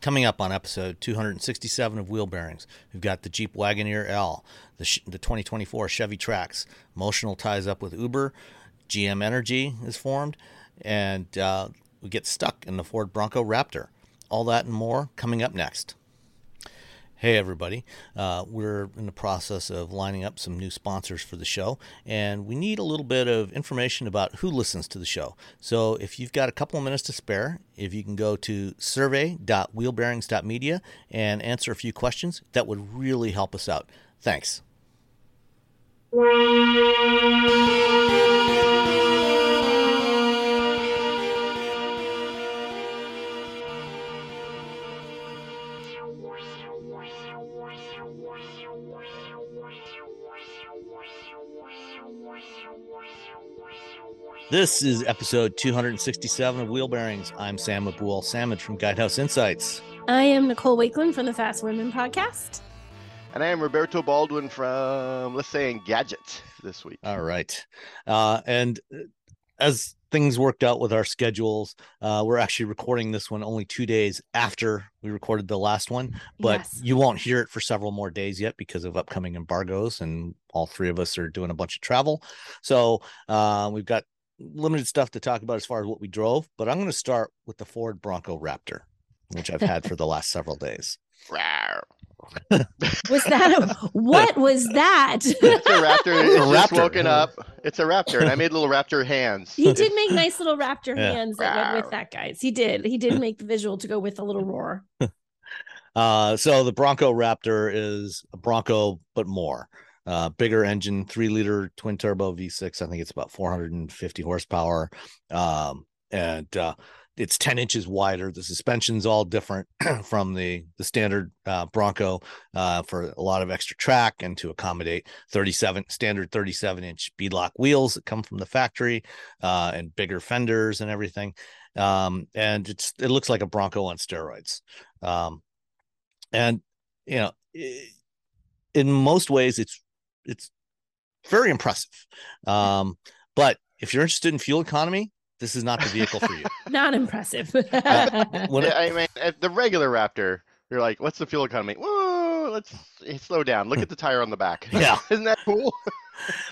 Coming up on episode 267 of Wheel Bearings, we've got the Jeep Wagoneer L, the, the 2024 Chevy Trax. Motional ties up with Uber, GM Energy is formed, and uh, we get stuck in the Ford Bronco Raptor. All that and more coming up next. Hey, everybody. Uh, we're in the process of lining up some new sponsors for the show, and we need a little bit of information about who listens to the show. So, if you've got a couple of minutes to spare, if you can go to survey.wheelbearings.media and answer a few questions, that would really help us out. Thanks. This is episode 267 of Wheel Bearings. I'm Sam Abuelsamid from Guidehouse Insights. I am Nicole Wakelin from the Fast Women podcast. And I am Roberto Baldwin from Let's Say Engadget this week. All right. Uh, and as things worked out with our schedules, uh, we're actually recording this one only two days after we recorded the last one, but Yes. you won't hear it for several more days yet because of upcoming embargoes. And all three of us are doing a bunch of travel. So uh, we've got limited stuff to talk about as far as what we drove, but I'm going to start with the Ford Bronco Raptor, which I've had for the last several days. Rawr. Was that a, what was that? It's a raptor. It's A just raptor. woken up. It's a raptor, and I made little raptor hands. he did make nice little raptor Yeah. hands that went with that, guys. He did. He did make the visual to go with a little roar. Uh, so the Bronco Raptor is a Bronco, but more. Uh, bigger engine, three liter twin turbo V6. I think it's about 450 horsepower. Um, and uh, it's 10 inches wider. The suspension's all different from the the standard uh, Bronco uh, for a lot of extra track and to accommodate 37 standard 37 inch beadlock wheels that come from the factory uh, and bigger fenders and everything. Um, and it's it looks like a Bronco on steroids. Um, and you know i- in most ways it's it's very impressive um but if you're interested in fuel economy this is not the vehicle for you Not impressive. when Yeah, I mean, at the regular raptor, you're like, "What's the fuel economy?" Whoa, let's slow down. Look at the tire on the back. Yeah. isn't that cool?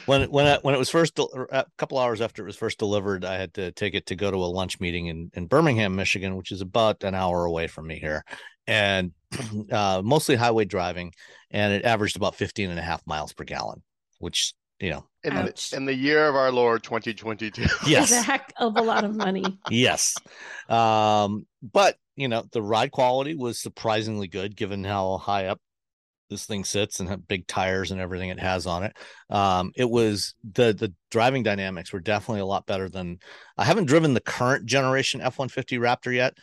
when it- when I, when it was first del- a couple hours after it was first delivered i had to take it to go to a lunch meeting in, in birmingham michigan which is about an hour away from me here and uh, mostly highway driving and it averaged about 15 and a half miles per gallon which you know In the, in the year of our Lord 2022. yes a heck of a lot of money. yes um but you know the ride quality was surprisingly good given how high up this thing sits and how big tires and everything it has on it um it was the the driving dynamics were definitely a lot better than i haven't driven the current generation f-150 raptor yet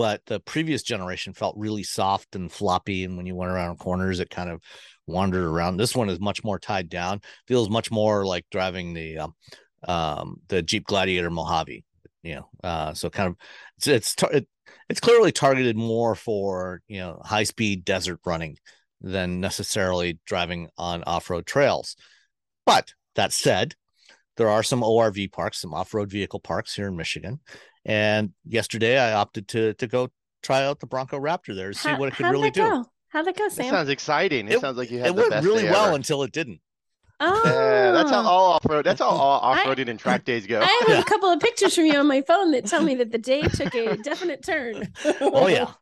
but the previous generation felt really soft and floppy and when you went around corners it kind of wandered around this one is much more tied down feels much more like driving the um, um the jeep gladiator mojave you know, uh, so kind of it's it's it, it's clearly targeted more for you know high speed desert running than necessarily driving on off road trails. But that said, there are some ORV parks, some off road vehicle parks here in Michigan, and yesterday I opted to to go try out the Bronco Raptor there to see How- what it could really do. Go? How'd that go, Sam? It Sam? sounds exciting. It, It- sounds like you had It the went best really day well ever. until it didn't. oh, Yeah, that's how oh. all off road. That's how all I- off roading and track days go. I have Yeah. a couple of pictures from you on my phone that tell me that the day took a definite turn. Oh yeah.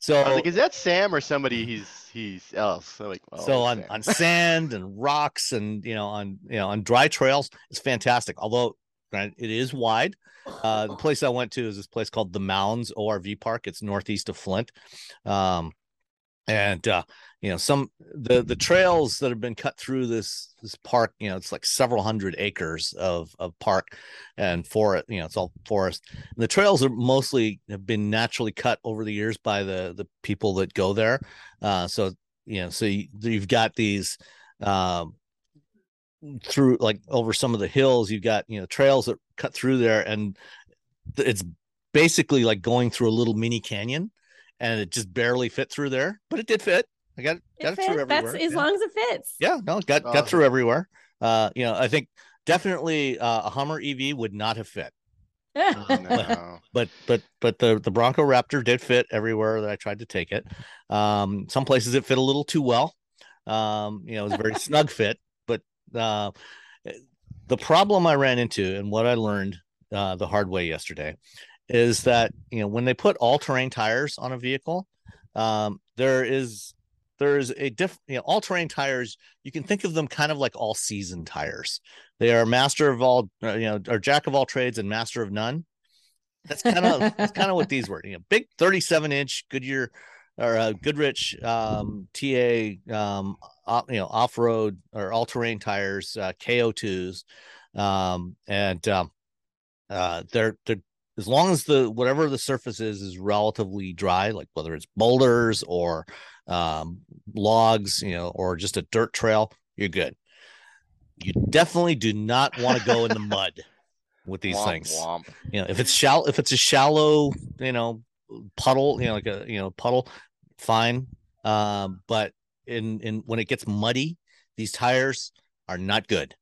So I was like, is that Sam or somebody he's he's else? I'm like, oh, so on Sam. on sand and rocks and you know on you know on dry trails it's fantastic although granted, it is wide. Uh the place i went to is this place called the mounds orv park. It's northeast of flint. Um and uh you know some the the trails that have been cut through this this park you know it's like several hundred acres of of park and forest you know it's all forest. And the trails are mostly have been naturally cut over the years by the the people that go there. Uh so you know so you, you've got these um through like over some of the hills you've got you know trails that cut through there and it's basically like going through a little mini canyon and it just barely fit through there but it did fit i got it got It it, through everywhere That's as yeah. long as it fits. yeah no it got got through everywhere uh you know i think definitely uh, a hummer ev would not have fit No. but but but the the Bronco Raptor did fit everywhere that I tried to take it. Um, some places it fit a little too well. Um, you know, it was a very snug fit, but uh, the problem I ran into and what I learned uh, the hard way yesterday is that you know when they put all terrain tires on a vehicle, um, there is there is a diff you know all terrain tires you can think of them kind of like all season tires. They are master of all uh, you know or jack of all trades and master of none. That's kind of that's kind of what these were you know big 37 inch goodyear or uh, goodrich um ta um off, you know off-road or all-terrain tires uh ko2s um and um uh they're they're as long as the whatever the surface is is relatively dry like whether it's boulders or um logs you know or just a dirt trail you're good you definitely do not want to go in the mud with these Womp things womp. you know if it's shallow if it's a shallow you know puddle you know like a you know puddle fine um but in in when it gets muddy these tires are not good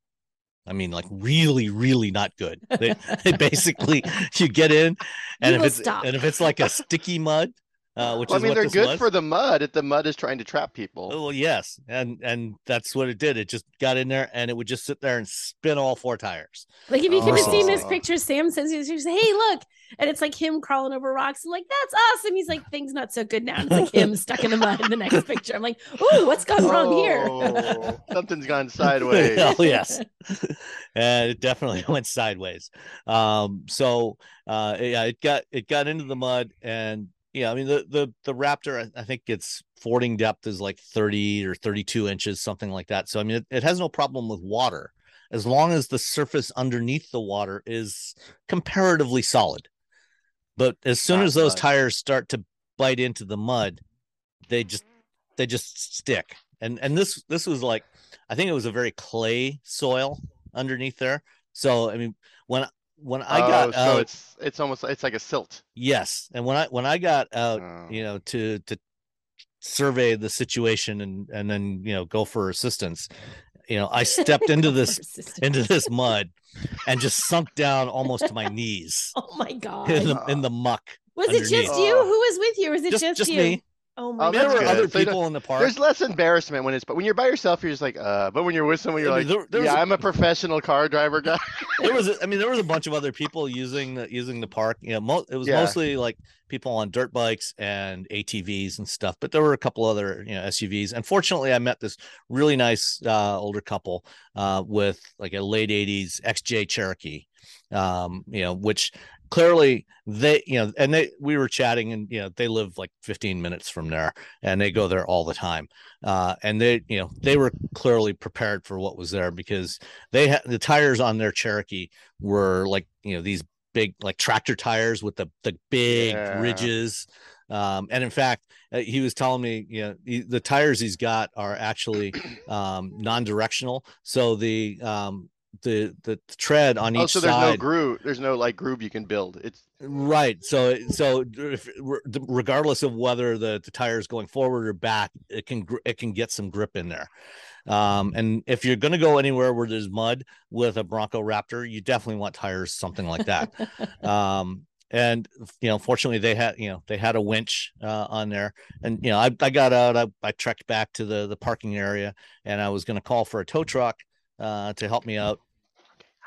i mean like really really not good they, they basically you get in and You if it's stop. and if it's like a sticky mud uh which Well, I mean, what they're good was. for the mud if the mud is trying to trap people. Oh, well, yes, and and that's what it did. It just got in there, and it would just sit there and spin all four tires. Like if you could have seen this Oh. picture, Sam says he's he's, hey, look, and it's like him crawling over rocks. I'm like, that's awesome. He's like, things not so good now. And it's like him stuck in the mud in the next picture. I'm like, ooh, what's gone wrong here? Oh, something's gone sideways. oh yes, and it definitely went sideways. Um, so uh, yeah, it got it got into the mud, and yeah, I mean the the the Raptor, I, I think its fording depth is like 30 or 32 inches, something like that. So I mean, it, it has no problem with water as long as the surface underneath the water is comparatively solid. But as soon Not as those tires start to bite into the mud, they just they just stick. And and this this was like I think it was a very clay soil underneath there. So I mean when when I got oh, so out, it's it's almost it's like a silt. yes, and when I when I got out, Oh. you know, to to survey the situation and and then you know go for assistance, you know, I stepped into this into this mud and just sunk down almost to my knees Oh my god. in the in the muck. Was it just you? Who was with you? Was it Just just, just you? me. Oh my there were good. other So people in the park. There's less embarrassment when it's but when you're by yourself, you're just like, uh. But when you're with someone, you're I like, there- there was yeah, a- I'm a professional car driver guy. there was a- I mean there was a bunch of other people using the using the park you know mo- it was Yeah. mostly like people on dirt bikes and ATVs and stuff but there were a couple other you know SUVs and fortunately I met this really nice uh older couple uh with like a late 80s XJ Cherokee um you know which clearly they you know and they we were chatting and you know they live like 15 minutes from there and they go there all the time. Uh and they you know they were clearly prepared for what was there because they had the tires on their Cherokee were like you know these big like tractor tires with the the big Yeah. ridges. Um and in fact uh, he was telling me you know he- the tires he's got are actually um non-directional. So the um the the tread on Oh, each so there's no groove. There's no like groove you can build. It's right so so if, regardless of whether the, the tire is going forward or back it can it can get some grip in there um and if you're going to go anywhere where there's mud with a bronco raptor you definitely want tires something like that um and you know fortunately they had you know they had a winch uh, on there and you know I, I got out I, I trekked back to the the parking area and i was going to call for a tow truck uh, to help me out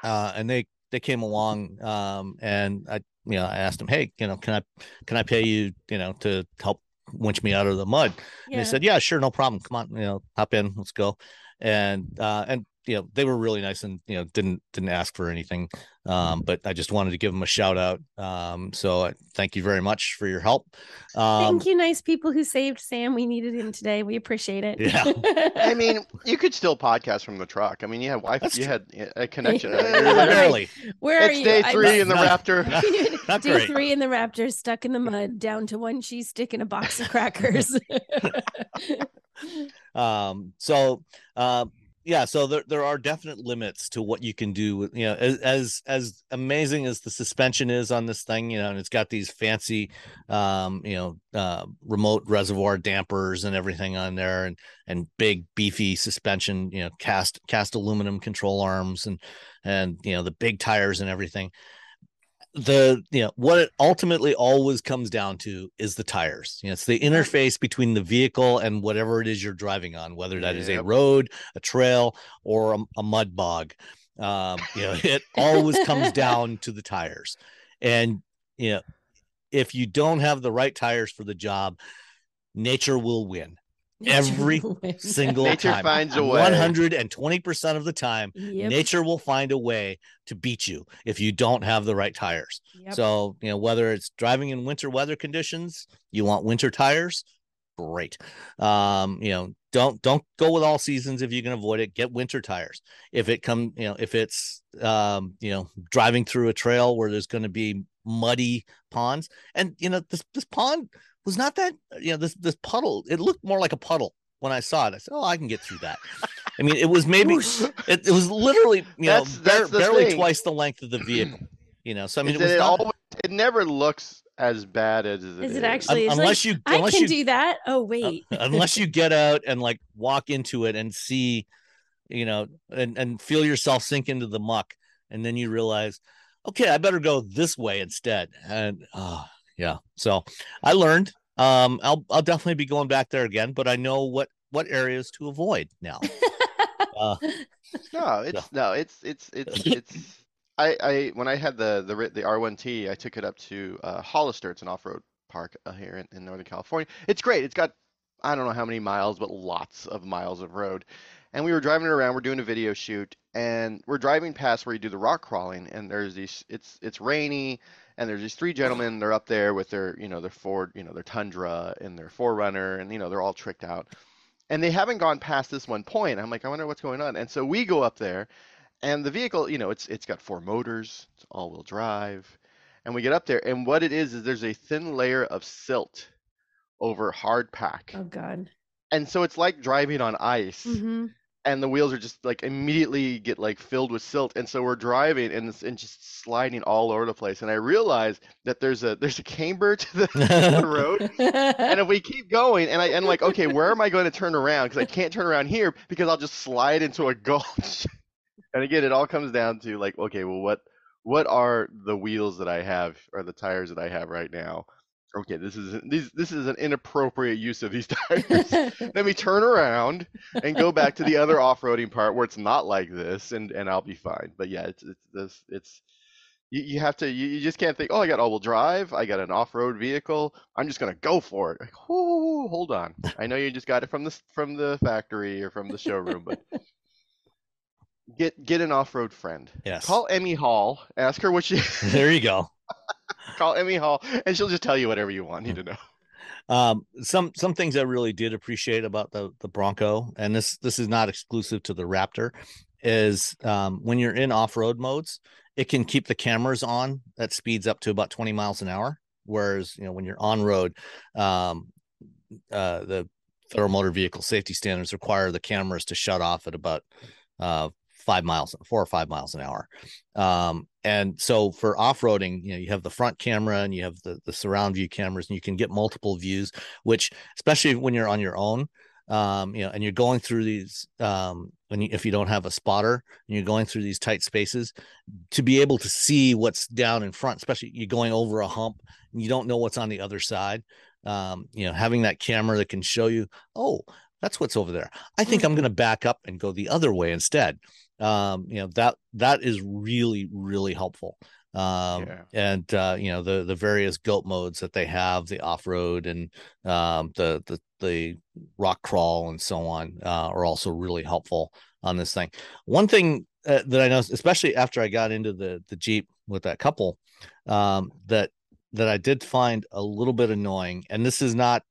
uh, and they they came along um, and i you know i asked them hey you know can i can i pay you you know to help winch me out of the mud and they said, "Yeah, sure, no problem. Come on, you know, hop in, let's go." And uh, and you know, they were really nice and you know didn't didn't ask for anything, um, but I just wanted to give them a shout out. Um, so I thank you very much for your help. Um, Thank you, nice people who saved Sam. We needed him today. We appreciate it. Yeah. I mean, you could still podcast from the truck. I mean, you had Wi-Fi, That's you true. had uh, a connection. uh, barely. Where are It's you? day I- three in the Not- Raptor. Not, not Day great. three in the Raptor, stuck in the mud, down to one cheese stick and a box of crackers. um so uh yeah so there, there are definite limits to what you can do with you know as, as as amazing as the suspension is on this thing you know and it's got these fancy um you know uh remote reservoir dampers and everything on there and and big beefy suspension you know cast cast aluminum control arms and and you know the big tires and everything the you know what it ultimately always comes down to is the tires. You know it's the interface between the vehicle and whatever it is you're driving on whether that is a road a trail or a, a mud bog. Um you know it always comes down to the tires. And you know if you don't have the right tires for the job nature will win Every single Nature time finds a way. 120% of the time Yep. nature will find a way to beat you if you don't have the right tires Yep. so, you know, whether it's driving in winter weather conditions, you want winter tires, great. Um, you know, don't don't go with all seasons if you can avoid it. Get winter tires. If it come, you know, if it's um, you know, driving through a trail where there's going to be muddy ponds, and you know, this this pond was not that, you know, this this puddle, it looked more like a puddle when I saw it. I said, Oh, I can get through that. I mean, it was maybe it, it was literally, you know, That's- bar- barely thing. twice the length of the vehicle. You know, so I mean, Is it was that it, not, always, it never looks as bad as it Is is. it actually? It's unless like, you I unless can you do that. Oh uh, wait. unless you get out and like walk into it and see you know and and feel yourself sink into the muck and then you realize okay i better go this way instead and uh yeah so i learned um i'll i'll definitely be going back there again but i know what what areas to avoid now uh, No, it's no, it's it's it's it's. I I when I had the the the R1T, I took it up to uh, Hollister. It's an off-road park uh, here in, in Northern California. It's great. It's got I don't know how many miles, but lots of miles of road. And we were driving around. We're doing a video shoot, and we're driving past where you do the rock crawling. And there's these. It's it's rainy, and there's these three gentlemen. They're up there with their you know their Ford, you know their Tundra and their 4Runner, and you know they're all tricked out and they haven't gone past this one point. I'm like, I wonder what's going on. And so we go up there, and the vehicle, you know, it's it's got four motors, it's all-wheel drive, and we get up there, and what it is is there's a thin layer of silt over hard pack, Oh god. and so it's like driving on ice, hmm and the wheels are just like immediately get like filled with silt, and so we're driving and and just sliding all over the place. And I realize that there's a there's a camber to the, the road, and if we keep going, and I and like, okay, where am I going to turn around? Because I can't turn around here because I'll just slide into a gulch. and again, it all comes down to like, okay, well, what what are the wheels that I have or the tires that I have right now? Okay, this is these this is an inappropriate use of these tires. Let me turn around and go back to the other off-roading part where it's not like this, and and I'll be fine. But yeah, it's it's this it's you, you have to you, you just can't think oh i got all-wheel drive i got an off-road vehicle i'm just gonna go for it. Like, whoo, hold on. I know you just got it from the from the factory or from the showroom but get get an off-road friend. Yes. Call Emme Hall ask her what she there you go call Emme Hall and she'll just tell you whatever you want need to know. Um some some things i really did appreciate about the the bronco and this this is not exclusive to the raptor is um when you're in off-road modes it can keep the cameras on at speeds up to about 20 miles an hour whereas you know when you're on road um uh the federal motor vehicle safety standards require the cameras to shut off at about uh five miles, four or five miles an hour. Um, and so for off-roading, you know, you have the front camera and you have the the surround view cameras, and you can get multiple views, which especially when you're on your own, um, you know, and you're going through these, um, when you, if you don't have a spotter and you're going through these tight spaces, to be able to see what's down in front, especially you're going over a hump and you don't know what's on the other side. Um, you know, having that camera that can show you, oh, that's what's over there. I think I'm Mhm. going to back up and go the other way instead. Um, you know that that is really really helpful. Um, Yeah. and uh, you know the the various goat modes that they have, the off road and um, the the the rock crawl and so on uh, are also really helpful on this thing. One thing uh, that I noticed, especially after I got into the the Jeep with that couple, um, that that I did find a little bit annoying, and this is not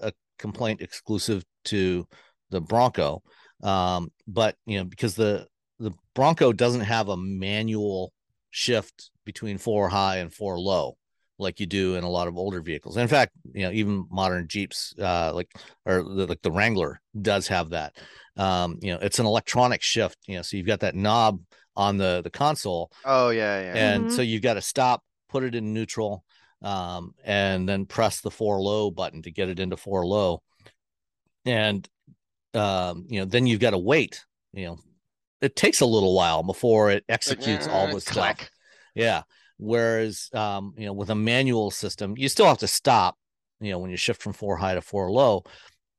a complaint exclusive to the Bronco, um, but you know because the the Bronco doesn't have a manual shift between four high and four low like you do in a lot of older vehicles. In fact, you know, even modern Jeeps, uh, like or the, like the Wrangler does have that. Um, you know, it's an electronic shift. You know, so you've got that knob on the the console, Oh yeah, yeah. and Mhm. so you've got to stop, put it in neutral, um, and then press the four low button to get it into four low. And um, you know, then you've got to wait. You know, it takes a little while before it executes all uh, the stuff. Yeah. Whereas, um, you know, with a manual system, you still have to stop, you know, when you shift from four high to four low,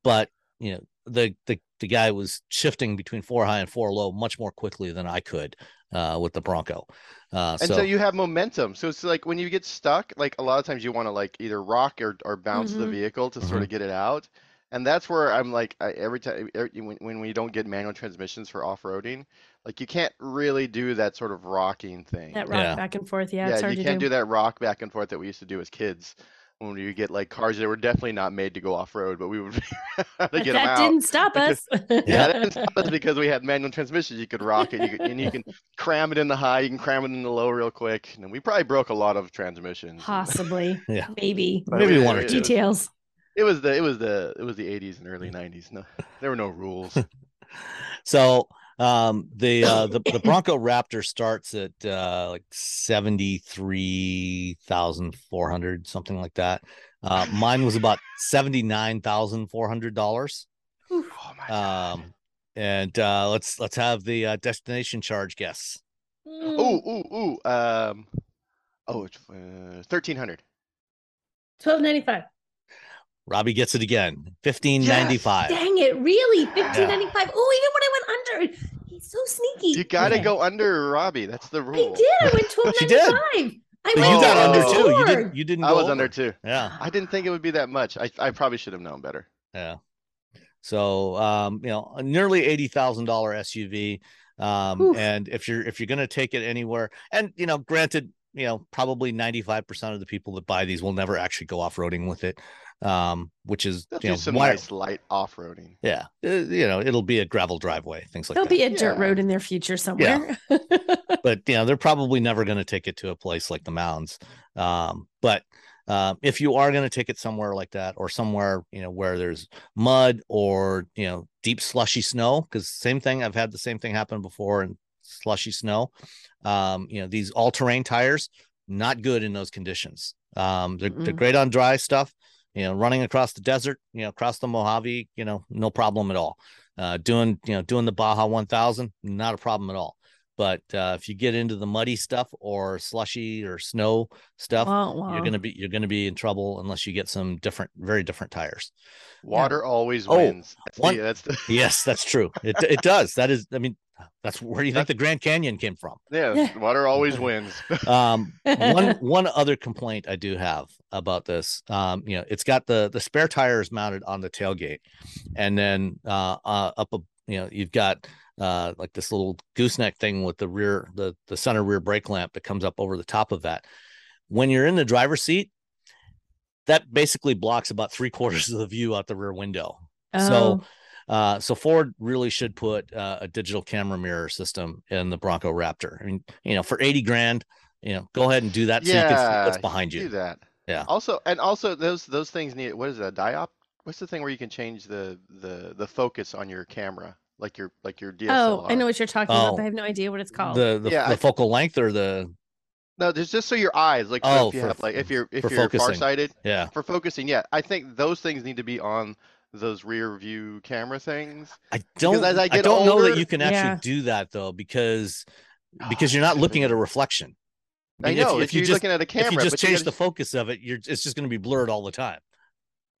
but you know, the the the guy was shifting between four high and four low much more quickly than I could uh, with the Bronco. Uh, And so, so, you have momentum. So it's like when you get stuck, like a lot of times you want to like either rock or, or bounce the Mhm. vehicle to sort of get it out. And that's where I'm like, I, every time every, when, when we don't get manual transmissions for off-roading, like you can't really do that sort of rocking thing. That rock Yeah. back and forth. Yeah, it's yeah, hard you to can't do. do that rock back and forth that we used to do as kids when you get like cars that were definitely not made to go off-road, but we would to But get them that out. didn't stop us. Yeah, that didn't stop us because we had manual transmissions. You could rock it, you could, and you can cram it in the high, you can cram it in the low real quick. And we probably broke a lot of transmissions. Possibly. Yeah. Maybe. But Maybe one or it- two. Details. It was the it was the it was the 80s and early 90s. No, there were no rules. so um, the uh, the the Bronco Raptor starts at uh, like seventy three thousand four hundred, something like that. Uh, mine was about seventy nine thousand four hundred dollars. Oh my god. Um, and uh, let's let's have the uh, destination charge guess. Mm, Ooh ooh ooh. Um. Oh, it's uh, 1300. Twelve ninety five. Robbie gets it again. Fifteen ninety five. Dang it! Really? Fifteen ninety five. Oh, even when I went under, he's so sneaky. You got to Okay. go under Robbie. That's the rule. I rule. did. I went twelve She ninety I But went you got under too. You didn't. You didn't. I go was over. under too. Yeah. I didn't think it would be that much. I I probably should have known better. Yeah. So um, you know, a nearly eighty thousand dollar SUV. Um, Oof. and if you're if you're gonna take it anywhere, and you know, granted, you know, probably ninety five percent of the people that buy these will never actually go off roading with it. Um, which is They'll you know, some why- nice light off-roading. yeah, uh, you know, it'll be a gravel driveway, things like that. There'll be a dirt Yeah. road in their future somewhere. but you know, they're probably never going to take it to a place like the mounds. Um, but um, if you are going to take it somewhere like that, or somewhere you know where there's mud or you know deep slushy snow, because same thing, I've had the same thing happen before in slushy snow. Um, you know, these all-terrain tires, not good in those conditions. Um, they're, they're great on dry stuff. You know, running across the desert, you know, across the Mojave, you know, no problem at all. Uh, doing, you know, doing the Baja 1000, not a problem at all. But uh, if you get into the muddy stuff or slushy or snow stuff, Wah, wah. you're gonna be you're gonna be in trouble unless you get some different, very different tires. Water always Oh, wins. That's one- the, that's the Yes, that's true. It it does. That is, I mean, that's where do you think the Grand Canyon came from? yeah, Yeah. Water always wins. Um, one one other complaint I do have about this, um, you know, it's got the the spare tires mounted on the tailgate, and then uh, uh up a you know you've got uh like this little gooseneck thing with the rear the the center rear brake lamp that comes up over the top of that. When you're in the driver's seat, that basically blocks about three quarters of the view out the rear window. So Oh, uh, so Ford really should put uh, a digital camera mirror system in the Bronco Raptor. I mean, you know, for 80 grand, you know, go ahead and do that so you can see what's behind Do you. that. Yeah. Also, and also those those things need what is it, a diop? What's the thing where you can change the the the focus on your camera? like your like your DSLR. Oh, I know what you're talking about. Oh. but I have no idea what it's called. The the, Yeah, the I- focal length or the No, there's just so your eyes, like Oh, if you for- have like if you're if you're focusing. farsighted yeah. for focusing, yeah, I think those things need to be on those rear view camera things. I don't as I I, don't know that you can actually Yeah. do that though because ah, because Oh, you're not looking at a reflection. I mean, if- know if, if, you you're just looking at a camera, if you just but change gotta- the focus of it, you're it's just going to be blurred all the time.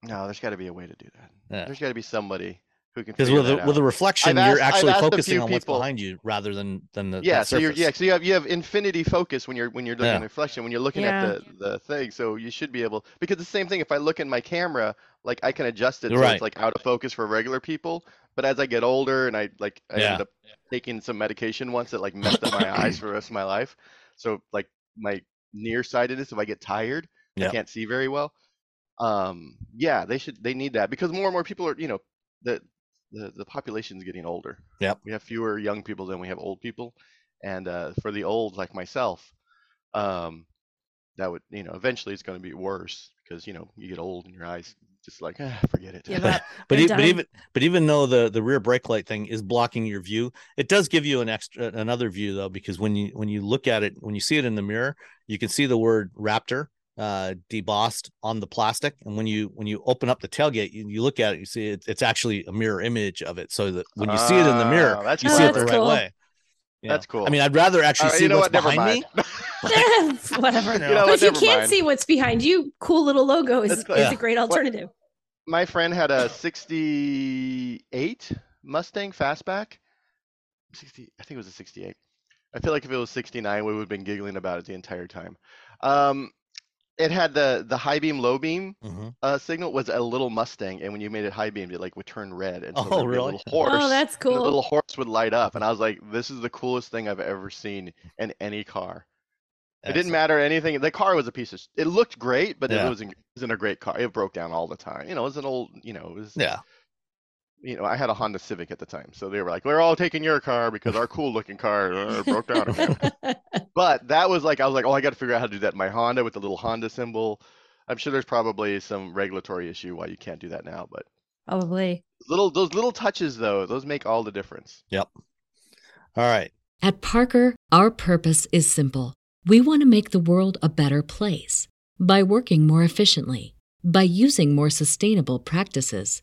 No, there's got to be a way to do that. Yeah. There's got to be somebody who can. Because with a, with a reflection, I've you're actually focusing few on what's people- behind you rather than than the yeah, that so you're yeah, so you have you have infinity focus when you're when you're looking Yeah. at reflection when you're looking Yeah. at the the thing. So you should be able because the same thing. If I look in my camera, like I can adjust it so Right. it's like out of focus for regular people. But as I get older and I like I Yeah. ended up taking some medication once that like messed up my eyes for the rest of my life. So like my nearsightedness, if I get tired, Yeah. I can't see very well. Um, yeah, they should they need that because more and more people are you know the the the is getting older. Yep. We have fewer young people than we have old people, and uh, for the old like myself, um, that would you know eventually it's going to be worse because you know you get old and your eyes just like ah, forget it. Give up. but, e- but even but even though the the rear brake light thing is blocking your view, it does give you an extra another view though because when you when you look at it when you see it in the mirror, you can see the word Raptor uh debossed on the plastic and when you when you open up the tailgate you, you look at it you see it, it's actually a mirror image of it so that when you see it in the mirror Ah, that's you cool. see Oh, it the right cool. way You That's know? cool. i mean i'd rather actually Uh, see you know what's what? Behind me Whatever. You know, You know but what? if you Never can't mind. see what's behind you, cool little logo is, cool. is Yeah. a great alternative. My friend had a '68 Mustang Fastback. 60, I think it was a '68. I feel like if it was '69, we would have been giggling about it the entire time. Um, it had the the high beam, low beam Mhm. uh, signal was a little Mustang, and when you made it high beam, it like would turn red, and so Oh, there'd a really? little horse. Oh, that's and The cool. little horse would light up, and I was like, "This is the coolest thing I've ever seen in any car." It didn't Excellent. matter anything. The car was a piece of. It looked great, but Yeah. it wasn't. It wasn't a great car. It broke down all the time. You know, it was an old. You know, it was. yeah You know, I had a Honda Civic at the time, so they were like, "We're all taking your car because our cool-looking car uh, broke down." But that was like, I was like, "Oh, I got to figure out how to do that in my Honda with the little Honda symbol." I'm sure there's probably some regulatory issue why you can't do that now, but Probably. little those little touches though, those make all the difference. Yep. All right At Parker, our purpose is simple. We want to make the world a better place by working more efficiently, by using more sustainable practices,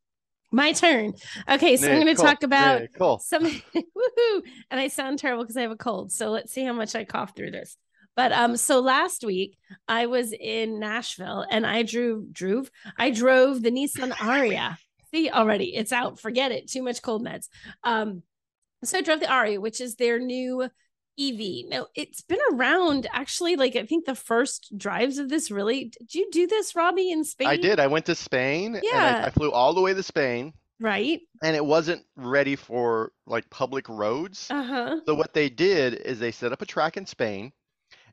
My turn. Okay, so I'm going to talk about cool. something. woohoo! And I sound terrible because I have a cold. So let's see how much I cough through this. But um, so last week I was in Nashville and I drew drove I drove the Nissan Ariya. See already, it's out. Forget it. Too much cold meds. Um, so I drove the Ariya, which is their new EV. Now it's been around actually. Like I think the first drives of this really. Did you do this, Robbie, in Spain? I did. I went to Spain. and I- Yeah. I, flew all the way to Spain. Right. and it wasn't ready for like public roads. Uh huh. So what they did is they set up a track in Spain,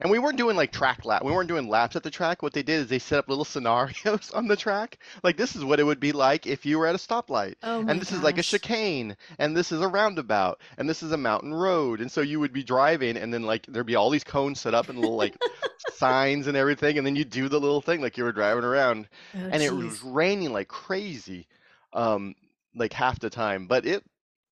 and we weren't doing like track lap. We weren't doing laps at the track. What they did is they set up little scenarios on the track. Like this is what it would be like if you were at a stoplight. Oh and this is like a chicane, and this is a roundabout, and this is a mountain road. And so you would be driving, and then like there'd be all these cones set up and little like signs and everything, and then you do the little thing like you were driving around, Oh, and it was raining like crazy, um, like half the time. But it,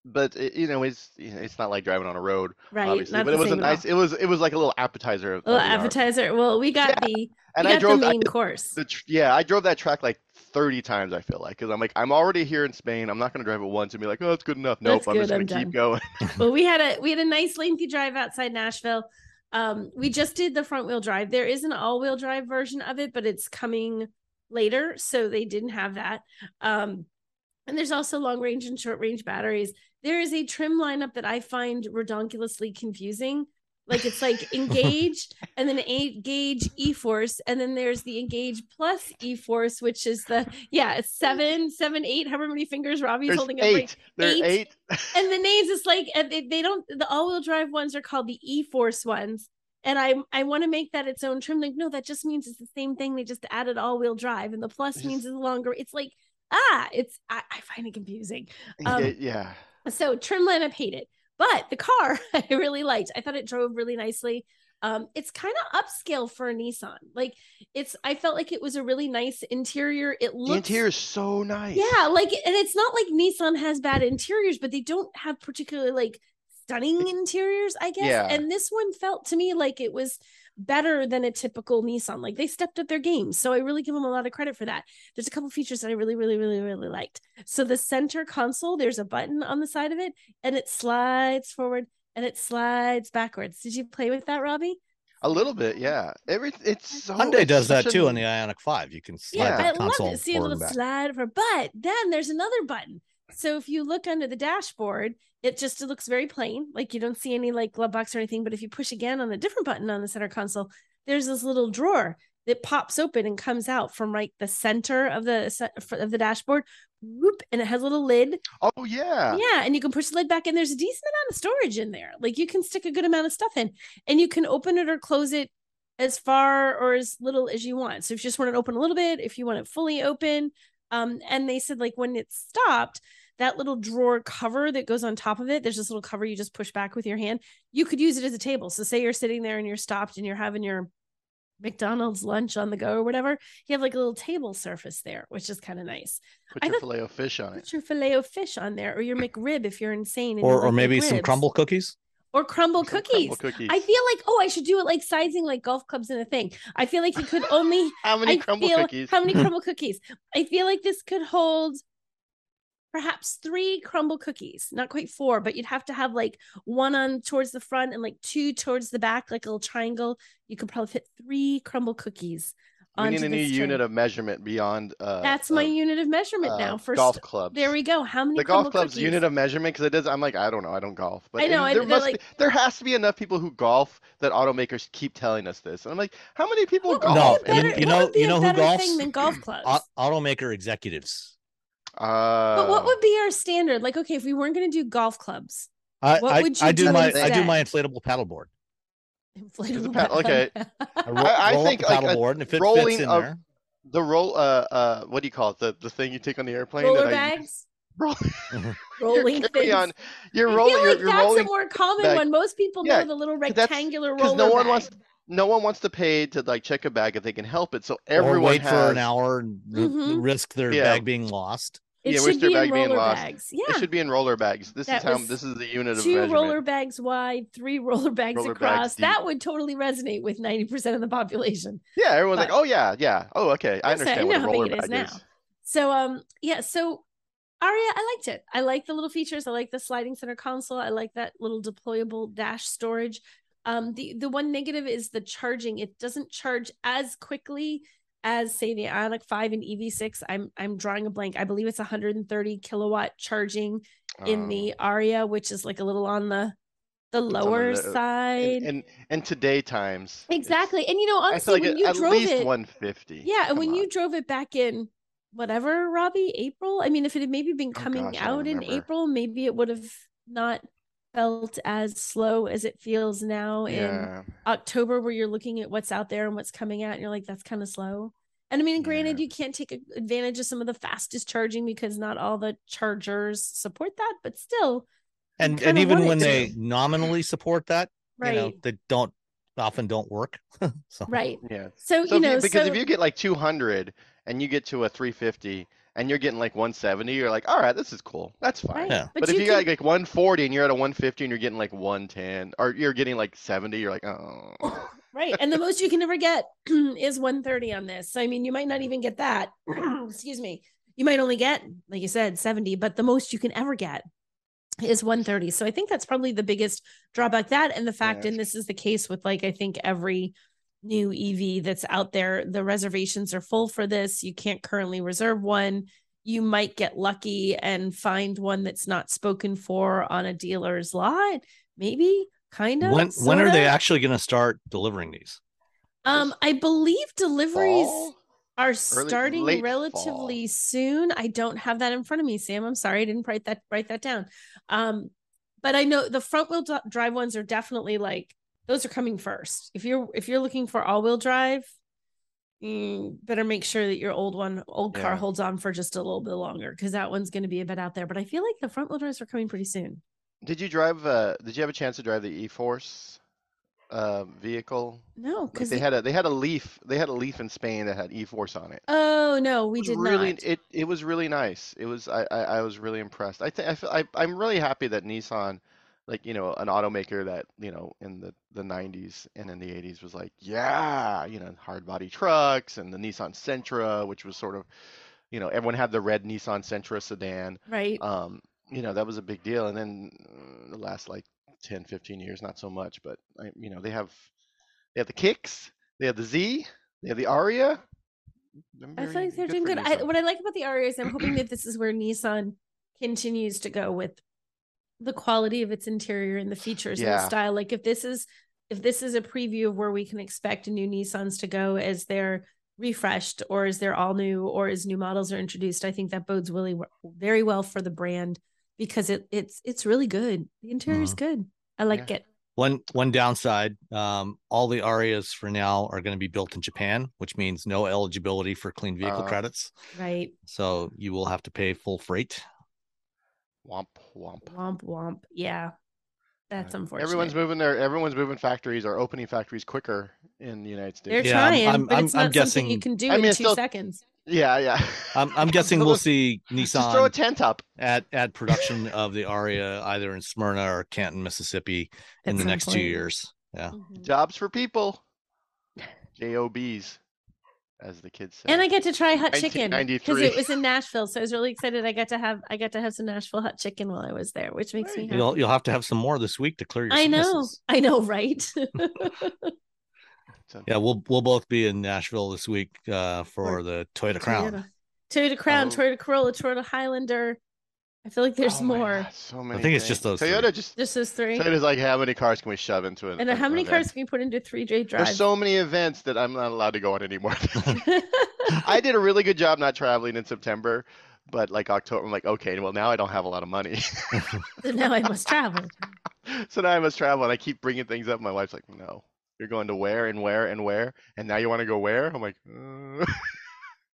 but it, you know, it's it's not like driving on a road, right. obviously. But it was a same at all. nice. It was it was like a little appetizer. Of, A little appetizer. Well, we got Yeah, the And I drove the main did course. the yeah, I drove that track like 30 times. I feel like because I'm like I'm already here in Spain. I'm not gonna drive it once and be like, oh, it's good enough. Nope, That's I'm good, just gonna keep going. well, we had a we had a nice lengthy drive outside Nashville. Um, we just did the front wheel drive. There is an all wheel drive version of it, but it's coming later, so they didn't have that. Um, and there's also long range and short range batteries. There is a trim lineup that I find redonkulously confusing. Like it's like engage and then engage e force, and then there's the engage plus e force, which is the yeah, it's seven, seven, eight, however many fingers Robbie's There's holding up. right- eight. Eight. eight. and the names is like they, they don't the all-wheel drive ones are called the e-force ones and i i want to make that its own trim like no that just means it's the same thing they just added all-wheel drive and the plus means it's longer it's like ah it's i, I find it confusing um, It- yeah. So trim lineup hate it but the car i really liked i thought it drove really nicely um it's kind of upscale for a nissan like it's i felt like it was a really nice interior it The looks interior is so nice. yeah, like, and it's not like Nissan has bad interiors, but they don't have particularly like stunning interiors, I guess. Yeah. And this one felt to me like it was better than a typical Nissan. Like they stepped up their game. So I really give them a lot of credit for that. There's a couple features that I really, really, really, really liked. So the center console, there's a button on the side of it and it slides forward and it slides backwards. Did you play with that, Robbie? A little bit, yeah. Every it's so Hyundai it's does that such too on the Ioniq Five. You can slide Yeah, the I love console it. See a forward little and back. slide for, but then there's another button. So if you look under the dashboard, it just it looks very plain, like you don't see any like glove box or anything. But if you push again on a different button on the center console, there's this little drawer that pops open and comes out from right the center of the of the dashboard. Whoop, and it has a little lid. Oh yeah. Yeah, and you can push the lid back, and there's a decent amount of storage in there. Like you can stick a good amount of stuff in, and you can open it or close it as far or as little as you want. So if you just want it open a little bit, if you want it fully open, um, and they said like when it stopped, that little drawer cover that goes on top of it, there's this little cover you just push back with your hand. You could use it as a table. So say you're sitting there and you're stopped and you're having your McDonald's lunch on the go or whatever, you have like a little table surface there, which is kind of nice. Put I your filet of fish on it. Put your filet of fish on there, or your McRib if you're insane, and you Or, or like maybe some Crumbl cookies. Or Crumbl Some cookies. Crumbl cookies. I feel like oh, I should do it like sizing like golf clubs in a thing. I feel like you could only How many I Crumbl feel cookies? how many Crumbl cookies. I feel like this could hold perhaps three Crumbl cookies, not quite four, but you'd have to have like one on towards the front and like two towards the back, like a little triangle. You could probably fit three Crumbl cookies. We need a new this unit of measurement beyond. Uh, That's my uh, unit of measurement uh, now. For golf st- clubs. there we go. How many the golf club's cookies? unit of measurement because it does. I'm like I don't know. I don't golf, but I know, it- there they're must like- be. There has to be enough people who golf that automakers keep telling us this, and I'm like, how many people What golf? be a And- you- better- you what know- you know who better golfs? thing than golf clubs? Automaker executives. Uh, But what would be our standard? Like, okay, if we weren't going to do golf clubs, I, What I, would you I do do my I do my inflatable paddleboard. Inflatable. pad- okay. I roll, I roll think, the like, a paddleboard, and if it rolling fits in of- there, the roll? Uh, uh, what do you call it? The the thing you take on the airplane? roller that I- bags, Roll, rolling you're things. on. You're I rolling. feel You're, you're that's a more common bag. one. Most people Yeah, know the little 'cause that's- rectangular because roller no one bag. wants no one wants to pay to like check a bag if they can help it. So everyone or everyone wait has. for an hour and r- Mhm. risk their Yeah. bag being lost. It Yeah, should be in bag roller bags. It should be in roller bags. This That is how. This is the unit of two roller bags wide, three roller bags Roller across. deep. that would totally resonate with ninety percent of the population. Yeah, everyone's But- like, oh yeah, yeah. Oh, okay. I understand know what a how big roller it is bag now. is. So um yeah, so Ariya, I liked it. I like the little features. I like the sliding center console. I like that little deployable dash storage. Um the the one negative is the charging. It doesn't charge as quickly as say the Ioniq 5 and EV6. I'm I'm drawing a blank. I believe it's 130 kilowatt charging in Um, the Ariya, which is like a little on the the on the lower side. and, and and today times. exactly. And you know, honestly, like when it- you at drove least it, 150. yeah, and Come when you drove it back in whatever, Robbie, April. I mean, if it had maybe been Oh, coming gosh, out in. April, maybe it would have not felt as slow as it feels now in October, where you're looking at what's out there and what's coming out, and you're like, that's kind of slow. And I mean, granted, Yeah. you can't take advantage of some of the fastest charging because not all the chargers support that, but still, and and even want it when to. they nominally support that, right, you know, they don't often don't work. so right. Yeah. So, So you know, you, because so, if you get like 200 and you get to a 350 and you're getting like 170, you're like, all right, this is cool. That's fine. right, Yeah. but, But, if you you can, got like 140 and you're at a 150 and you're getting like 110 or you're getting like 70, you're like, oh. right, and the most you can ever get is 130 on this. So, I mean, you might not even get that. Excuse me. You might only get, like you said, 70, but the most you can ever get is 130. So I think that's probably the biggest drawback. That and the fact, Yes. and this is the case with like I think every new EV that's out there, the reservations are full for this. You can't currently reserve one. You might get lucky and find one that's not spoken for on a dealer's lot. Maybe, kind of. when when are they actually going to start delivering these? Um, I believe deliveries Fall? are starting late relatively soon. I don't have that in front of me, Sam. I'm sorry, I didn't write that write that down. Um, but I know the front wheel drive ones are definitely like those are coming first. If you're if you're looking for all wheel drive, mm, better make sure that your old one old car Yeah. holds on for just a little bit longer because that one's going to be a bit out there. But I feel like the front wheel drives are coming pretty soon. Did you drive, uh, did you have a chance to drive the e-4ORCE uh, vehicle? No, Like because they had a they had a Leaf they had a Leaf in Spain that had e-4ORCE on it. oh no, we It did really not. it it was really nice. It was I I, I was really impressed. I think I feel I I'm really happy that Nissan, like you know, an automaker that you know in the the 90s and in the 80s was like yeah, you know, hard body trucks and the Nissan Sentra, which was sort of, you know, everyone had the red Nissan Sentra sedan. right. Um, you know, that was a big deal. And then uh, the last like 10, 15 years, not so much, but I, you know, they have they have the kicks, they have the Z, they have the Ariya. I'm I feel like they're doing good. I, what I like about the Ariya is I'm hoping that this is where Nissan continues to go with the quality of its interior and the features and the style. Like if this is if this is a preview of where we can expect new Nissans to go as they're refreshed or as they're all new or as new models are introduced, I think that bodes really very well for the brand because it it's it's really good. The interior is good. I like it. One one downside, um, all the Ariyas for now are going to be built in Japan, which means no eligibility for clean vehicle Uh, credits. Right. So you will have to pay full freight. Womp womp. Womp womp. Yeah. That's Uh, unfortunate. Everyone's moving their everyone's moving factories or opening factories quicker in the United States. They're States. Yeah, I'm- trying, I'm- but I'm- it's I'm not something you can do I in two still- seconds. Yeah, yeah. I'm, I'm guessing we'll see Just throw a tent up. at at production of the Ariya either in Smyrna or Canton, Mississippi, in the some next two years. Yeah. Mhm. Jobs for people. JOBs, as the kids say. And I get to try hot chicken because it was in Nashville, so I was really excited. I got to have I got to have some Nashville hot chicken while I was there, which makes me happy. You'll you'll have to have some more this week to clear your I know, sinuses. I know, right? Yeah, we'll we'll both be in Nashville this week uh, for the Toyota Crown. Toyota, Toyota Crown, Oh. Toyota Corolla, Toyota Highlander. I feel like there's Oh my more. God, so many. I think it's things. just those three. Toyota just Just those three. Toyota's like how many cars can we shove into it? And how many cars can you put into three J drive? There's so many events that I'm not allowed to go on anymore. I did a really good job not traveling in September, but like October, I'm like, okay, well now I don't have a lot of money, so now I must travel. so now I must travel, and I keep bringing things up. My wife's like, no, you're going to where and where and where, and now you want to go where? I'm like, uh,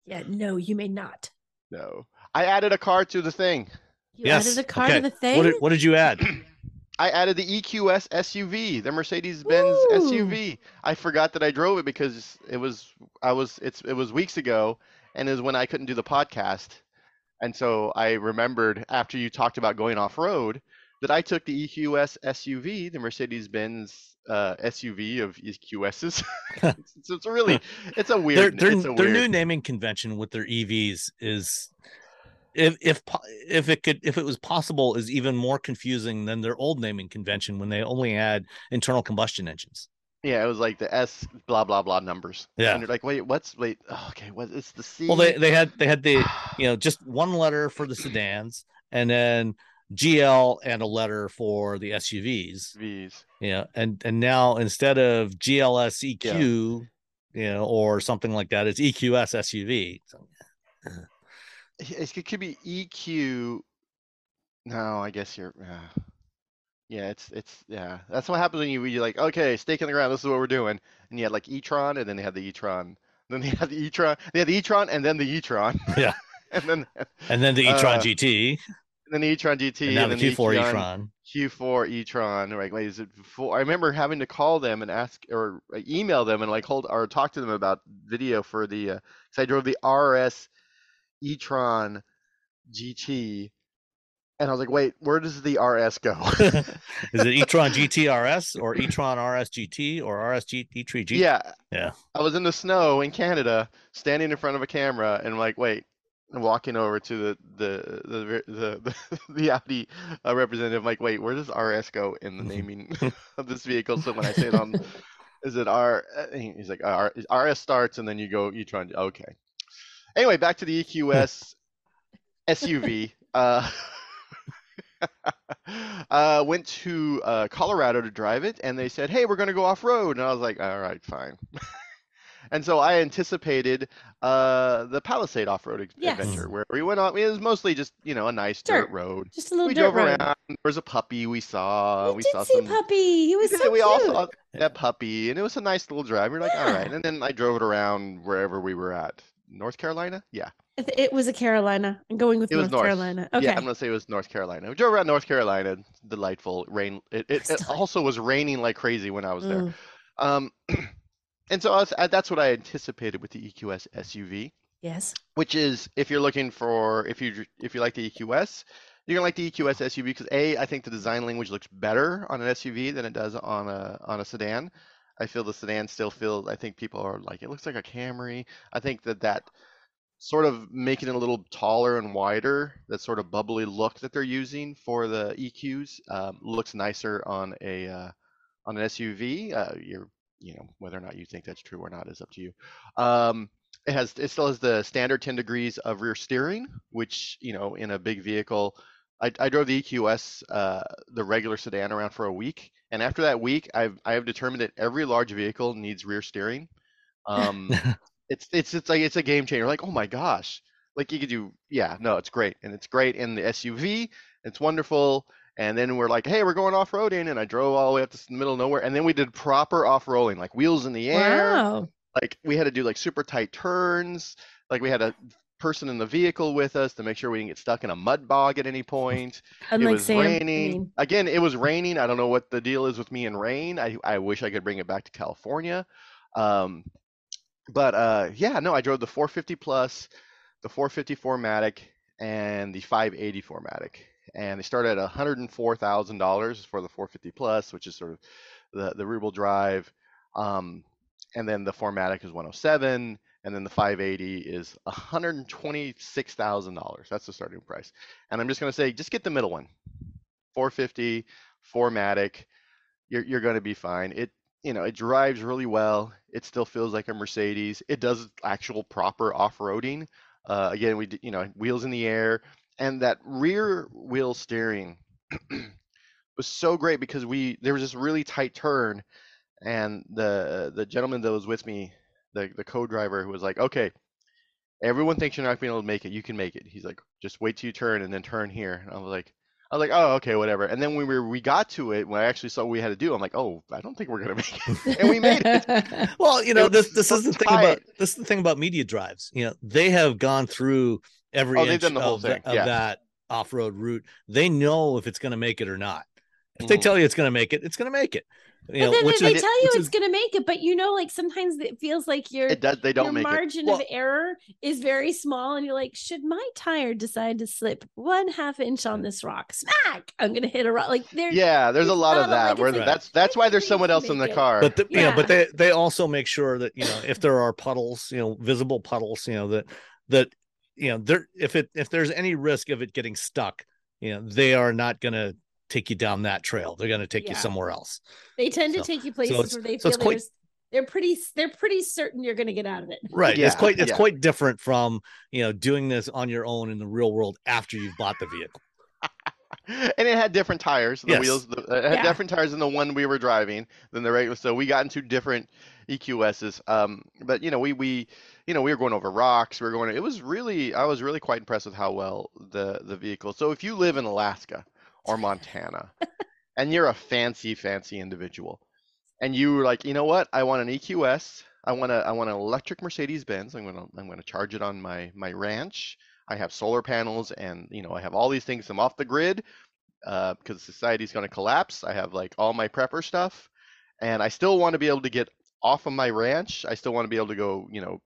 Yeah, no, you may not. no. I added a car to the thing. You yes. added a car okay. to the thing. What did, what did you add? I added the EQS SUV, the Mercedes-Benz Ooh. SUV. I forgot that I drove it because it was I was it's it was weeks ago and is when I couldn't do the podcast. And so I remembered after you talked about going off-road that I took the EQS SUV, the Mercedes-Benz uh, SUV of EQSs. it's, it's, it's really it's a weird their, it's a their weird new naming convention with their EVs is if if if it could if it was possible is even more confusing than their old naming convention when they only had internal combustion engines. Yeah, it was like the S blah blah blah numbers. Yeah. And you're like, wait, what's wait, oh, okay, what it's the C Well, they they had they had the you know just one letter for the sedans and then GL and a letter for the SUVs. V's. Know, and and now instead of GLS EQ, you know, or something like that, it's EQS SUV. So, it could be EQ. No, I guess you're. Uh, yeah, it's it's yeah. That's what happens when you you're like okay, stake in the ground. This is what we're doing, and you had like e-tron, and then they had the e-tron, then they had the e-tron, they had the e-tron, and then the e-tron. Yeah. and then and then the e-tron Uh, GT, and then the e-tron GT, and now and the then Q4 e-tron, e-tron. Q4 e-tron. Like, wait, is it four? I remember having to call them and ask or uh, email them and like hold or talk to them about video for the. Uh, cause I drove the RS e-tron GT, and I was like, wait, where does the RS go? Is it e-tron GT RS or e-tron RS GT or RS E3 GT? Yeah. Yeah. I was in the snow in Canada, standing in front of a camera, and I'm like, wait, and walking over to the the the the the, the Audi uh, representative. I'm like, wait, where does RS go in the naming of this vehicle? So when I say it on, is it R? uh, He's like, R, RS starts, and then you go, try okay. Anyway, back to the EQS SUV. Uh, uh, went to uh, Colorado to drive it, and they said, "Hey, we're going to go off road," and I was like, "All right, fine." and so I anticipated uh, the Palisade off-road Yes. adventure, where we went on. It was mostly just you know a nice dirt Dirt. road. Just a little We dirt drove road. around. There was a puppy we saw. we, we did saw see some. puppy. He We was did, so we all saw that puppy, and it was a nice little drive. We are like, all right. And then I drove it around wherever we were at. North Carolina? Yeah. It was a Carolina. I'm going with It North, North. Carolina. Okay. Yeah, I'm gonna say it was North Carolina. We drove around North Carolina. Delightful rain. It, it, it also was raining like crazy when I was there. Mm. Um, and so I was, uh, that's what I anticipated with the EQS SUV, Yes. which is if you're looking for if you if you like the EQS, you're gonna like the EQS SUV because a I think the design language looks better on an SUV than it does on a on a sedan. I feel the sedan still feels. I think people are like it looks like a Camry. I think that that sort of making it a little taller and wider, that sort of bubbly look that they're using for the EQs um, looks nicer on a uh, on an SUV. Uh, you're you know whether or not you think that's true or not is up to you. Um, it has it still has the standard 10 degrees of rear steering, which you know in a big vehicle. I, I drove the EQS, uh, the regular sedan, around for a week, and after that week, I've I have determined that every large vehicle needs rear steering. Um, it's it's it's like it's a game changer. Like oh my gosh, like you could do yeah no it's great and it's great in the SUV. It's wonderful. And then we're like, hey, we're going off roading, and I drove all the way up to the middle of nowhere, and then we did proper off rolling, like wheels in the air Wow. like we had to do like super tight turns like we had a person in the vehicle with us to make sure we didn't get stuck in a mud bog at any point. Unlike it was Sam. I raining. mean, again it was raining. I don't know what the deal is with me and rain. I, I wish i could bring it back to california. Um, but uh, yeah no i drove the 450 plus the 454 matic and the 584 matic. And they started at $104000 for the 450 plus which is sort of the, the wheel drive. Um, and then the 4matic is 107 and then the 580 is $126,000. That's the starting price. And I'm just going to say, just get the middle one, 450, 4matic. You're you're going to be fine. It you know it drives really well. It still feels like a Mercedes. It does actual proper off-roading. Uh, again, we you know wheels in the air and that rear wheel steering was so great because we there was this really tight turn and the the gentleman that was with me the the co-driver who was like okay everyone thinks you're not being able to make it you can make it he's like just wait till you turn and then turn here and i was like i was like oh okay whatever and then when we were, we got to it when i actually saw what we had to do i'm like oh i don't think we're gonna make it and we made it well, you know, It this was this is so the thing about this is the thing about media drives. You know, they have gone through every Oh, they've inch done the whole of, the- of yeah. that off-road route. They know if it's going to make it or not. If they Mhm. tell you it's going to make it, it's going to make it. You know, then which they is- tell you which it's is- going to make it, but you know, like sometimes it feels like your it does they don't your make it. margin Well- of error is very small, and you're like, should my tire decide to slip one half inch on this rock, smack, I'm going to hit a rock. Like there, yeah there's a lot of a- like, that where like, that's that's why there's someone else in the it." car. But the, you know, but they they also make sure that you know if there are puddles, you know, visible puddles, you know that that you know there if it if there's any risk of it getting stuck, you know, they are not going to take you down that trail. They're going to take you somewhere else. they tend to take you places it's- where they so feel quite, there's they're pretty they're pretty certain you're going to get out of it. Right. Yeah, it's quite it's yeah. quite different from you know doing this on your own in the real world after you've bought the vehicle. and it had different tires. The Yes. wheels, the, it had Yeah. different tires than the one we were driving than the regular. So we got into different EQSs. Um, but you know, we we you know we were going over rocks. We were going. It was really, I was really quite impressed with how well the the vehicle. So if you live in Alaska or Montana, and you're a fancy fancy individual, and you were like, you know what, I want an EQS. I want a I want an electric Mercedes Benz. I'm gonna I'm gonna charge it on my my ranch. I have solar panels and you know I have all these things. I'm off the grid uh, because society's going to collapse. I have like all my prepper stuff, and I still want to be able to get off of my ranch. I still want to be able to go, you know,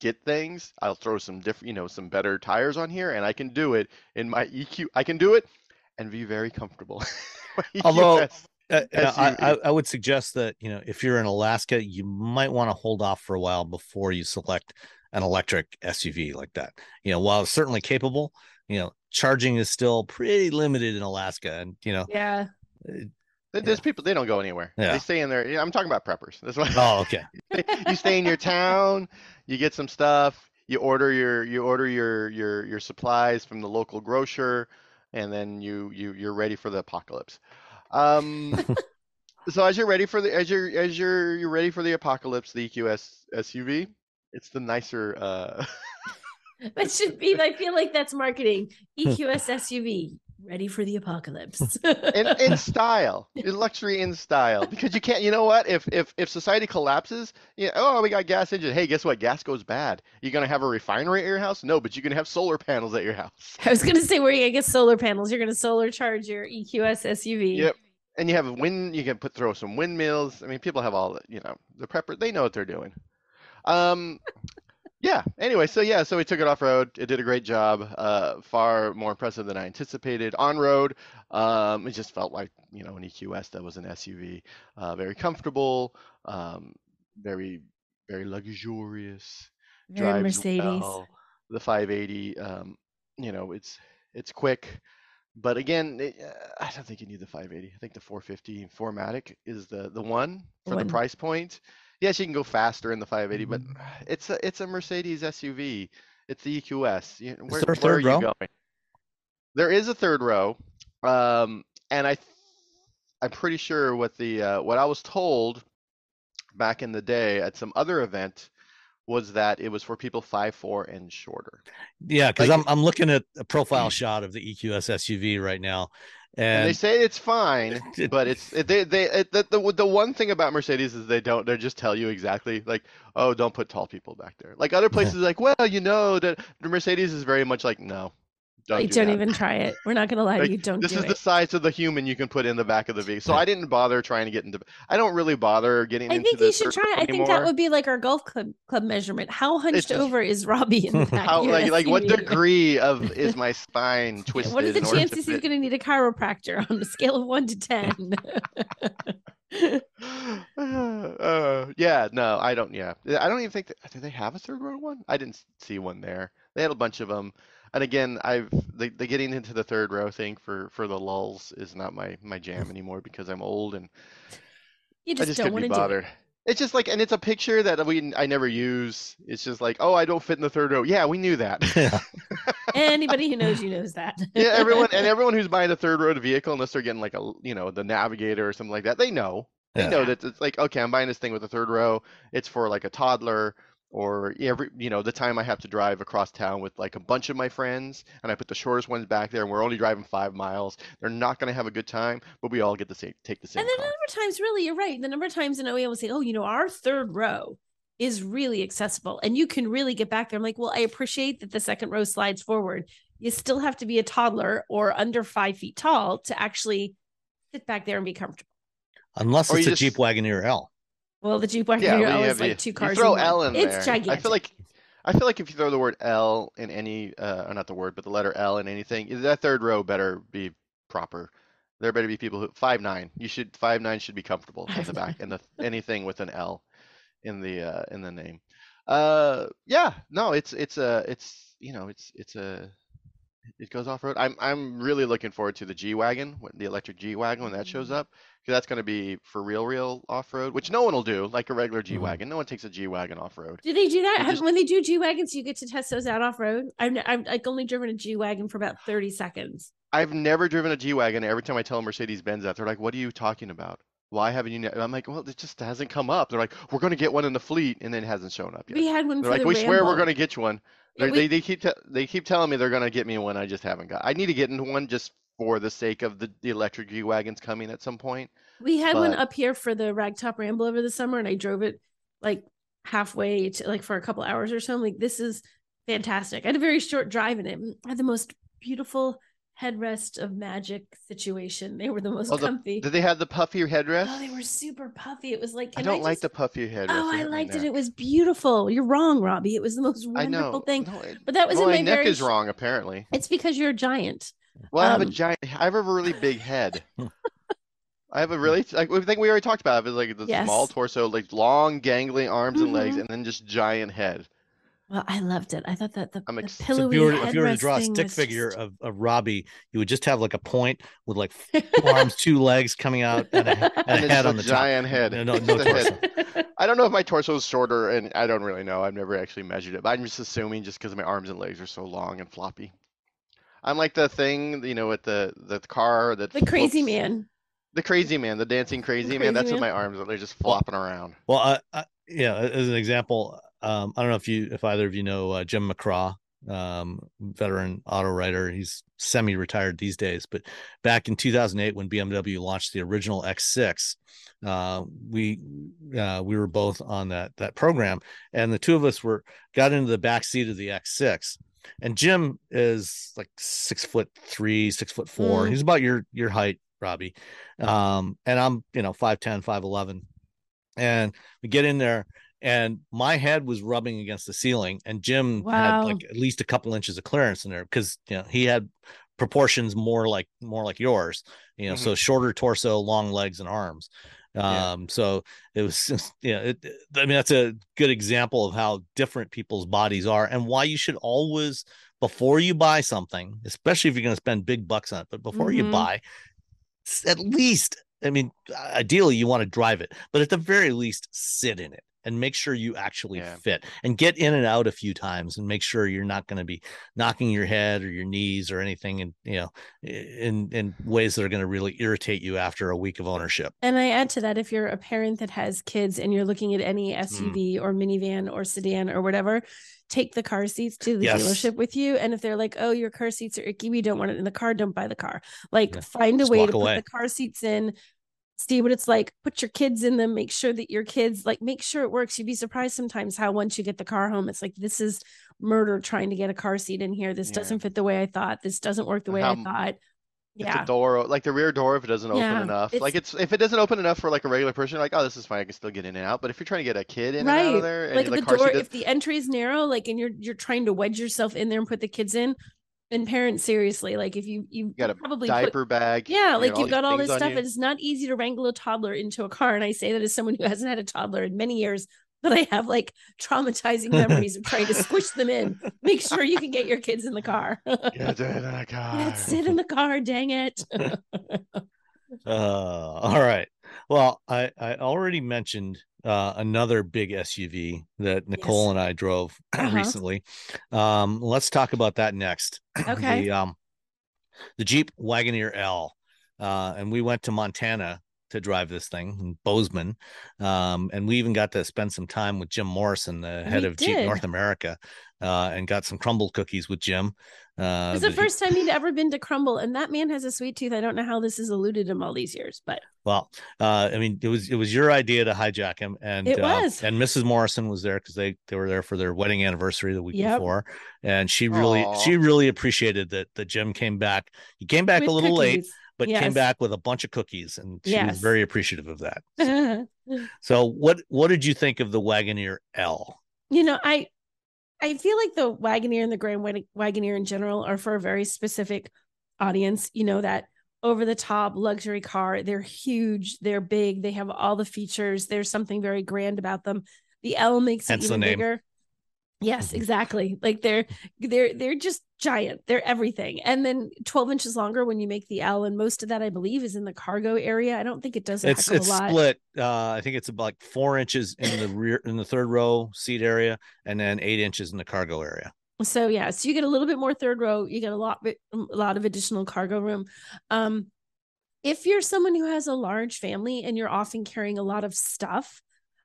get things. I'll throw some different, you know, some better tires on here, and I can do it in my EQ. I can do it and be very comfortable. Although- EQS. Uh, you I, I, I would suggest that you know if you're in Alaska, you might want to hold off for a while before you select an electric SUV like that. You know, while it's certainly capable, you know, charging is still pretty limited in Alaska, and you know, Yeah. There- There's people they don't go anywhere. Yeah. They stay in there. I'm talking about preppers. That's why oh, okay, you stay in your town, you get some stuff, you order your you order your your your supplies from the local grocer, and then you you you're ready for the apocalypse. Um, so as you're ready for the as you're as you're you're ready for the apocalypse, the EQS SUV, it's the nicer. Uh, That should be, I feel like that's marketing. EQS SUV, ready for the apocalypse. in, in style, in luxury in style, because you can't. You know what? If if if society collapses, yeah. Oh, we got gas engine. Hey, guess what? Gas goes bad. you're gonna have a refinery at your house? No, but you can have solar panels at your house. I was going to say, where you going to get solar panels? You're going to solar charge your EQS SUV. Yep. And you have a wind. You can put throw some windmills. I mean, people have all. the- You know, the prepper. They know what they're doing. Um. Yeah. Anyway, so yeah, so we took it off road. It did a great job. Uh, far more impressive than I anticipated. On road, um, it just felt like you know an EQS that was an SUV. Uh, very comfortable. Um, very very luxurious. Very Mercedes. well. The 580. Um, you know, it's it's quick. But again, it, uh, I don't think you need the 580. I think the 450 4MATIC is the the one for the price point. Yes, you can go faster in the 580, but Mm-hmm. it's a it's a Mercedes SUV. It's the EQS. You, where, there a where are third you row? going? There is a third row, um, and I th- I'm pretty sure what the uh, what I was told back in the day at some other event was that it was for people five four and shorter. yeah, because Like- I'm I'm looking at a profile shot of the EQS SUV right now, And they say it's fine, but it's they they it, the, the the one thing about Mercedes is they don't they just tell you exactly like oh don't put tall people back there. Like other places like well you know that the Mercedes is very much like no don't Like, do don't even try it. We're not going to lie Like, to you. Don't this do is it. the size of the human you can put in the back of the vehicle. So I didn't bother trying to get into. I don't really bother getting I into think the you should try. it. I think that would be like our golf club club measurement. How hunched just- over is Robbie in the back? How like like what degree of is my spine twisted? What are the in order to chances he's going to need a chiropractor on a scale of one to ten? uh, yeah, no, I don't. Yeah, I don't even think. That, do they have a third row one? I didn't see one there. They had a bunch of them, and again, I've the, the getting into the third row thing for for the lulls is not my my jam mm. anymore because I'm old and you I just, just don't want to bother. it. It's just like, and it's a picture that we I never use. It's just like, oh, I don't fit in the third row. Yeah, we knew that. yeah, Anybody who knows you knows that. yeah, everyone and everyone who's buying a third row vehicle, unless they're getting like a you know the Navigator or something like that, they know. They Yeah. know that it's like, okay, I'm buying this thing with a third row. It's for like a toddler or every, you know, the time I have to drive across town with like a bunch of my friends and I put the shortest ones back there and we're only driving five miles. They're not going to have a good time, but we all get the same, take the same And then the number of times, really, you're right. The number of times an OEM will say, "Oh, you know, our third row is really accessible, and you can really get back there." I'm like, "Well, I appreciate that the second row slides forward. You still have to be a toddler or under five feet tall to actually sit back there and be comfortable." unless Or it's a just- Jeep Wagoneer L. Well, the Jeep Wagoneer Yeah, is like you- two you cars. throw in. L in it's there. gigantic. I feel like I feel like if you throw the word L in any, uh, or not the word, but the letter L in anything, that third row better be proper. There better be people who five nine. You should five nine should be comfortable at the back, and the anything with an L in the uh, in the name. Uh, yeah, no, it's it's a it's you know it's it's a It goes off road. I'm I'm really looking forward to the G wagon, the electric G wagon when that shows Mm-hmm. up, because that's going to be for real, real off road, which no one will do, like a regular Mm-hmm. G wagon. No one takes a G wagon off road. Do they do that? Have- just- when they do G wagons, you get to test those out off road. I've I've like only driven a G wagon for about thirty seconds. I've never driven a G wagon. Every time I tell a Mercedes Benz that, they're like, "What are you talking about? Why haven't you?" Ne-? I'm like, "Well, it just hasn't come up." They're like, "We're going to get one in the fleet," and then it hasn't shown up yet. We had one They're for like, the "We swear we're going to get you one." They're- we- they they keep te- they keep telling me they're going to get me one. I just haven't got. I need to get into one just for the sake of the, the electric G wagons coming at some point. We had one up here for the Ragtop Ramble over the summer, and I drove it like halfway to like for a couple hours or so. I'm like, this is fantastic. I had a very short drive in it. I had the most beautiful headrest of magic situation. They were the most Oh, the- comfy. Did they have the puffy headrest? Oh, they were super puffy. It was like I don't like just- the puffy headrest. Oh, I liked it. neck. It was beautiful. You're wrong, Robbie. It was the most I wonderful know. thing. No, it- But that was well, in my my neck very is wrong apparently. It's because you're a giant. Well, I have a Um, giant. I have a really big head. I have a really like I think we already talked about it. It's like the small torso, like long gangling arms and legs, Mhm. and then just giant head. Well, I loved it. I thought that the, I'm the ex- so So pillowy if you were if you were to draw a thing stick figure just- of, of Robbie, you would just have like a point with like two arms, two legs coming out, and a, and And then head on a the top. giant head. No, no, no torso. head. I don't know if my torso is shorter, and I don't really know. I've never actually measured it, but I'm just assuming just because my arms and legs are so long and floppy. I'm like the thing, you know, with the the car that the crazy flips- man. the crazy man, the dancing crazy, man. crazy That's what my arms are. They're just flopping around. Well, uh, uh, yeah, as an example, um, I don't know if you, if either of you know uh, Jim McCraw, um, veteran auto writer. He's semi-retired these days, but back in 2008, when BMW launched the original X6, uh, we uh, we were both on that that program, and the two of us were got into the back seat of the X6. And Jim is like six foot three, six foot four. Mm. He's about your your height, Robbie. Um, and I'm, you know, five ten, five eleven, and we get in there and my head was rubbing against the ceiling and jim had like at least a couple inches of clearance in there because you know he had proportions more like more like yours you know so shorter torso long legs and arms Yeah. um so it was just yeah it, i mean that's a good example of how different people's bodies are and why you should always before you buy something especially if you're going to spend big bucks on it but before you Mhm. buy at least i mean ideally you want to drive it but at the very least sit in it and make sure you actually Yeah. fit and get in and out a few times and make sure you're not going to be knocking your head or your knees or anything and you know in in ways that are going to really irritate you after a week of ownership And I add to that if you're a parent that has kids and you're looking at any mm. SUV or minivan or sedan or whatever, take the car seats to the Yes. dealership with you. And if they're like, oh, your car seats are icky, we don't want it in the car, don't buy the car. Like Yeah. find a Just way to away. put the car seats in, see what it's like, put your kids in them, make sure that your kids like make sure it works. You'd be surprised sometimes how once you get the car home, it's like this is murder trying to get a car seat in here. This Yeah. doesn't fit the way I thought. This doesn't work the way How I thought. Yeah. the door, like the rear door, if it doesn't Yeah, open enough, like it's- it's if it doesn't open enough for like a regular person, like, oh, this is fine, I can still get in and out. But if you're trying to get a kid in and out Right. of there, and like the, door if the entry is narrow like and you're you're trying to wedge yourself in there and put the kids in and parents seriously like if you you got a probably diaper put, bag, yeah you like you've got all this stuff it's not easy to wrangle a toddler into a car and i say that as someone who hasn't had a toddler in many years but i have like traumatizing memories of trying to squish them in make sure you can get your kids in the car Get in the car. yeah, sit in the car dang it Uh, all right. Well, I, I already mentioned uh, another big SUV that Nicole Yes. and I drove Uh-huh. recently. Um, let's talk about that next. okay the, um, the Jeep Wagoneer L. Uh, and we went to Montana to drive this thing in Bozeman. Um, and we even got to spend some time with Jim Morrison, the head We of Jeep. North America, uh, and got some Crumbl cookies with Jim. Uh, it's the first time he'd ever been to Crumbl and that man has a sweet tooth i don't know how this has eluded him all these years but Well, uh, I mean, it was it was your idea to hijack him, and It uh, was. and Mrs. Morrison was there because they they were there for their wedding anniversary the week Yep. before, and she really Aw. she really appreciated that that Jim came back. He came back with a little late, cookies. but came back with a bunch of cookies, and she was very appreciative of that. So, what what did you think of the Wagoneer L? you know i i feel like the wagoneer and the grand Wag- wagoneer in general are for a very specific audience you know that over the top luxury car they're huge they're big they have all the features there's something very grand about them the l makes Hence it the even name. bigger yes Mhm. exactly like they're they're they're just giant. They're everything. And then 12 inches longer when you make the L. And most of that, I believe, is in the cargo area. I don't think it does a it's it's a lot. split. Uh, I think it's about like four inches in the rear in the third row seat area, and then eight inches in the cargo area. So yeah, so you get a little bit more third row. You get a lot, bit- a lot of additional cargo room. Um, if you're someone who has a large family and you're often carrying a lot of stuff,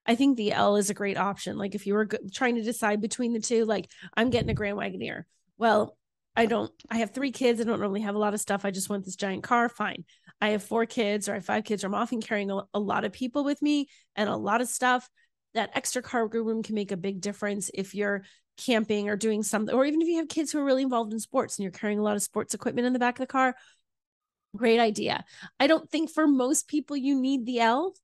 I think the L is a great option. Like if you were trying to decide between the two, like I'm getting a Grand Wagoneer. Well, I don't. I have three kids. I don't normally have a lot of stuff. I just want this giant car. Fine. I have four kids or I have five kids. Or I'm often carrying a, a lot of people with me and a lot of stuff. That extra cargo room can make a big difference if you're camping or doing something, or even if you have kids who are really involved in sports and you're carrying a lot of sports equipment in the back of the car. Great idea. I don't think for most people you need the L.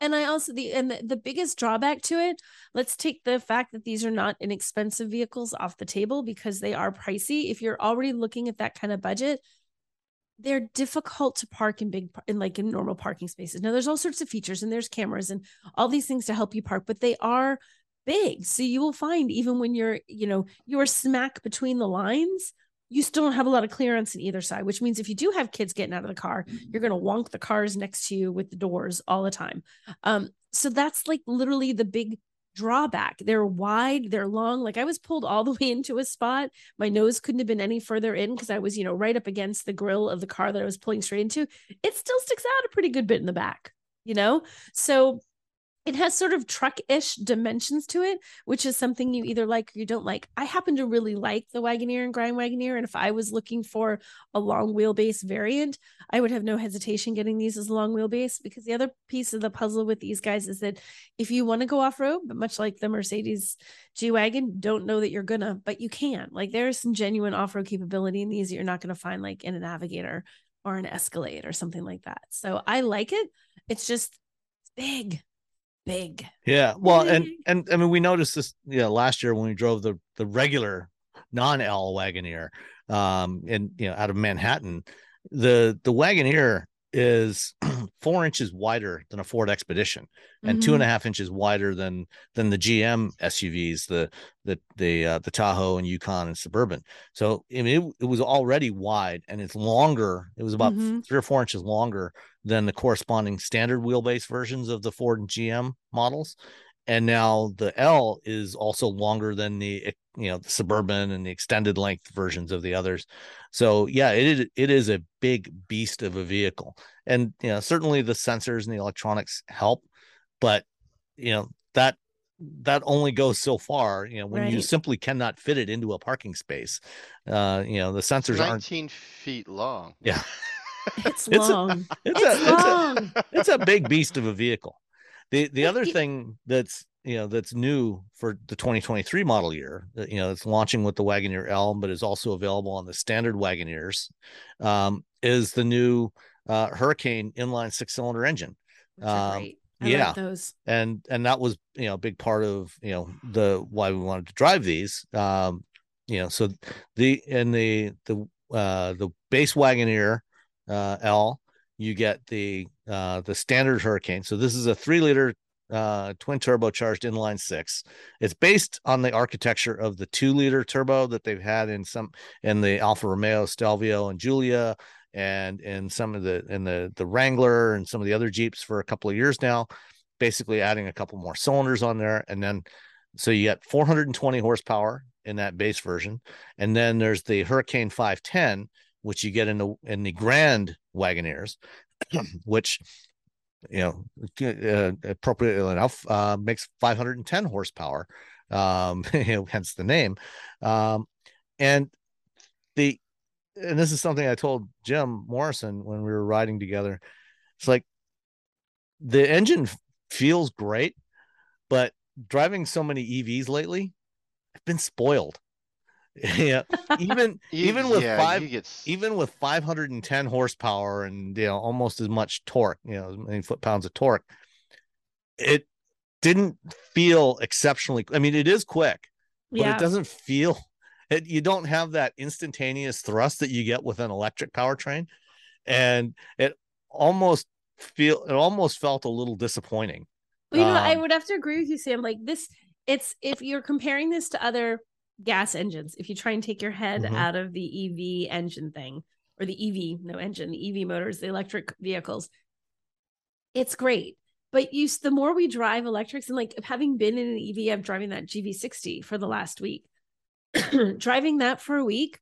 And I also the and the, the biggest drawback to it, let's take the fact that these are not inexpensive vehicles off the table because they are pricey. If you're already looking at that kind of budget, they're difficult to park in big in like in normal parking spaces. Now there's all sorts of features and there's cameras and all these things to help you park, but they are big. So you will find even when you're, you know, you're smack between the lines, you still don't have a lot of clearance in either side, which means if you do have kids getting out of the car, you're going to wonk the cars next to you with the doors all the time. Um, so that's like literally the big drawback. They're wide, they're long. Like I was pulled all the way into a spot. My nose couldn't have been any further in because I was, you know, right up against the grill of the car that I was pulling straight into. It still sticks out a pretty good bit in the back, you know? So it has sort of truck-ish dimensions to it, which is something you either like or you don't like. I happen to really like the Wagoneer and Grand Wagoneer, and if I was looking for a long wheelbase variant, I would have no hesitation getting these as long wheelbase because the other piece of the puzzle with these guys is that if you want to go off-road, but much like the Mercedes G-Wagon, don't know that you're gonna, but you can. Like there's some genuine off-road capability in these that you're not gonna find like in a Navigator or an Escalade or something like that. So I like it. It's just big big. Yeah. Well, and Big. and I mean we noticed this yeah last year when we drove the the regular non L Wagoneer um and you know out of Manhattan, the the Wagoneer is four inches wider than a Ford Expedition and two and a half inches wider than than the GM SUVs, the the the uh, the Tahoe and Yukon and Suburban. So I mean it, it was already wide and it's longer. It was about Mhm. three or four inches longer than the corresponding standard wheelbase versions of the Ford and GM models. And now the L is also longer than the you know the suburban and the extended length versions of the others. So yeah, it is it is a big beast of a vehicle. And you know, certainly the sensors and the electronics help, but you know, that that only goes so far, you know, when you simply cannot fit it into a parking space. Uh, you know, the sensors aren't 19 feet long. yeah. It's It's a- long. It's it's a, it's a long. it's a big beast of a vehicle. The the other thing that's you know that's new for the 2023 model year, that, you know, it's launching with the Wagoneer L, but is also available on the standard Wagoneers, um, is the new uh, Hurricane inline six cylinder engine. Um, yeah. those. and and that was you know a big part of you know the why we wanted to drive these um you know so the in the the uh the base wagoneer uh l you get the uh the standard hurricane. So this is a three liter uh twin turbocharged inline six. It's based on the architecture of the two liter turbo that they've had in some in the alfa romeo stelvio and giulia and in some of the in the the wrangler and some of the other jeeps for a couple of years now basically adding a couple more cylinders on there. And then so you got 420 horsepower in that base version. And then there's the hurricane 510 which you get in the in the grand wagoneers which you know uh, appropriately enough uh, makes 510 horsepower um hence the name. Um and the and this is something i told jim morrison when we were riding together. It's like the engine feels great but driving so many evs lately i've been spoiled yeah even You- even with yeah, five get even with 510 horsepower and you know almost as much torque you know as many foot pounds of torque it didn't feel exceptionally i mean it is quick but yeah. it doesn't feel it, you don't have that instantaneous thrust that you get with an electric powertrain and it almost feel it almost felt a little disappointing Well, you know, I Um, would have to agree with you, Sam. Like this, it's if you're comparing this to other gas engines. If you try and take your head Mhm. out of the EV engine thing or the EV, no engine, the EV motors, the electric vehicles, it's great. But you, the more we drive electrics, and like having been in an EV, I'm driving that GV60 for the last week. driving that for a week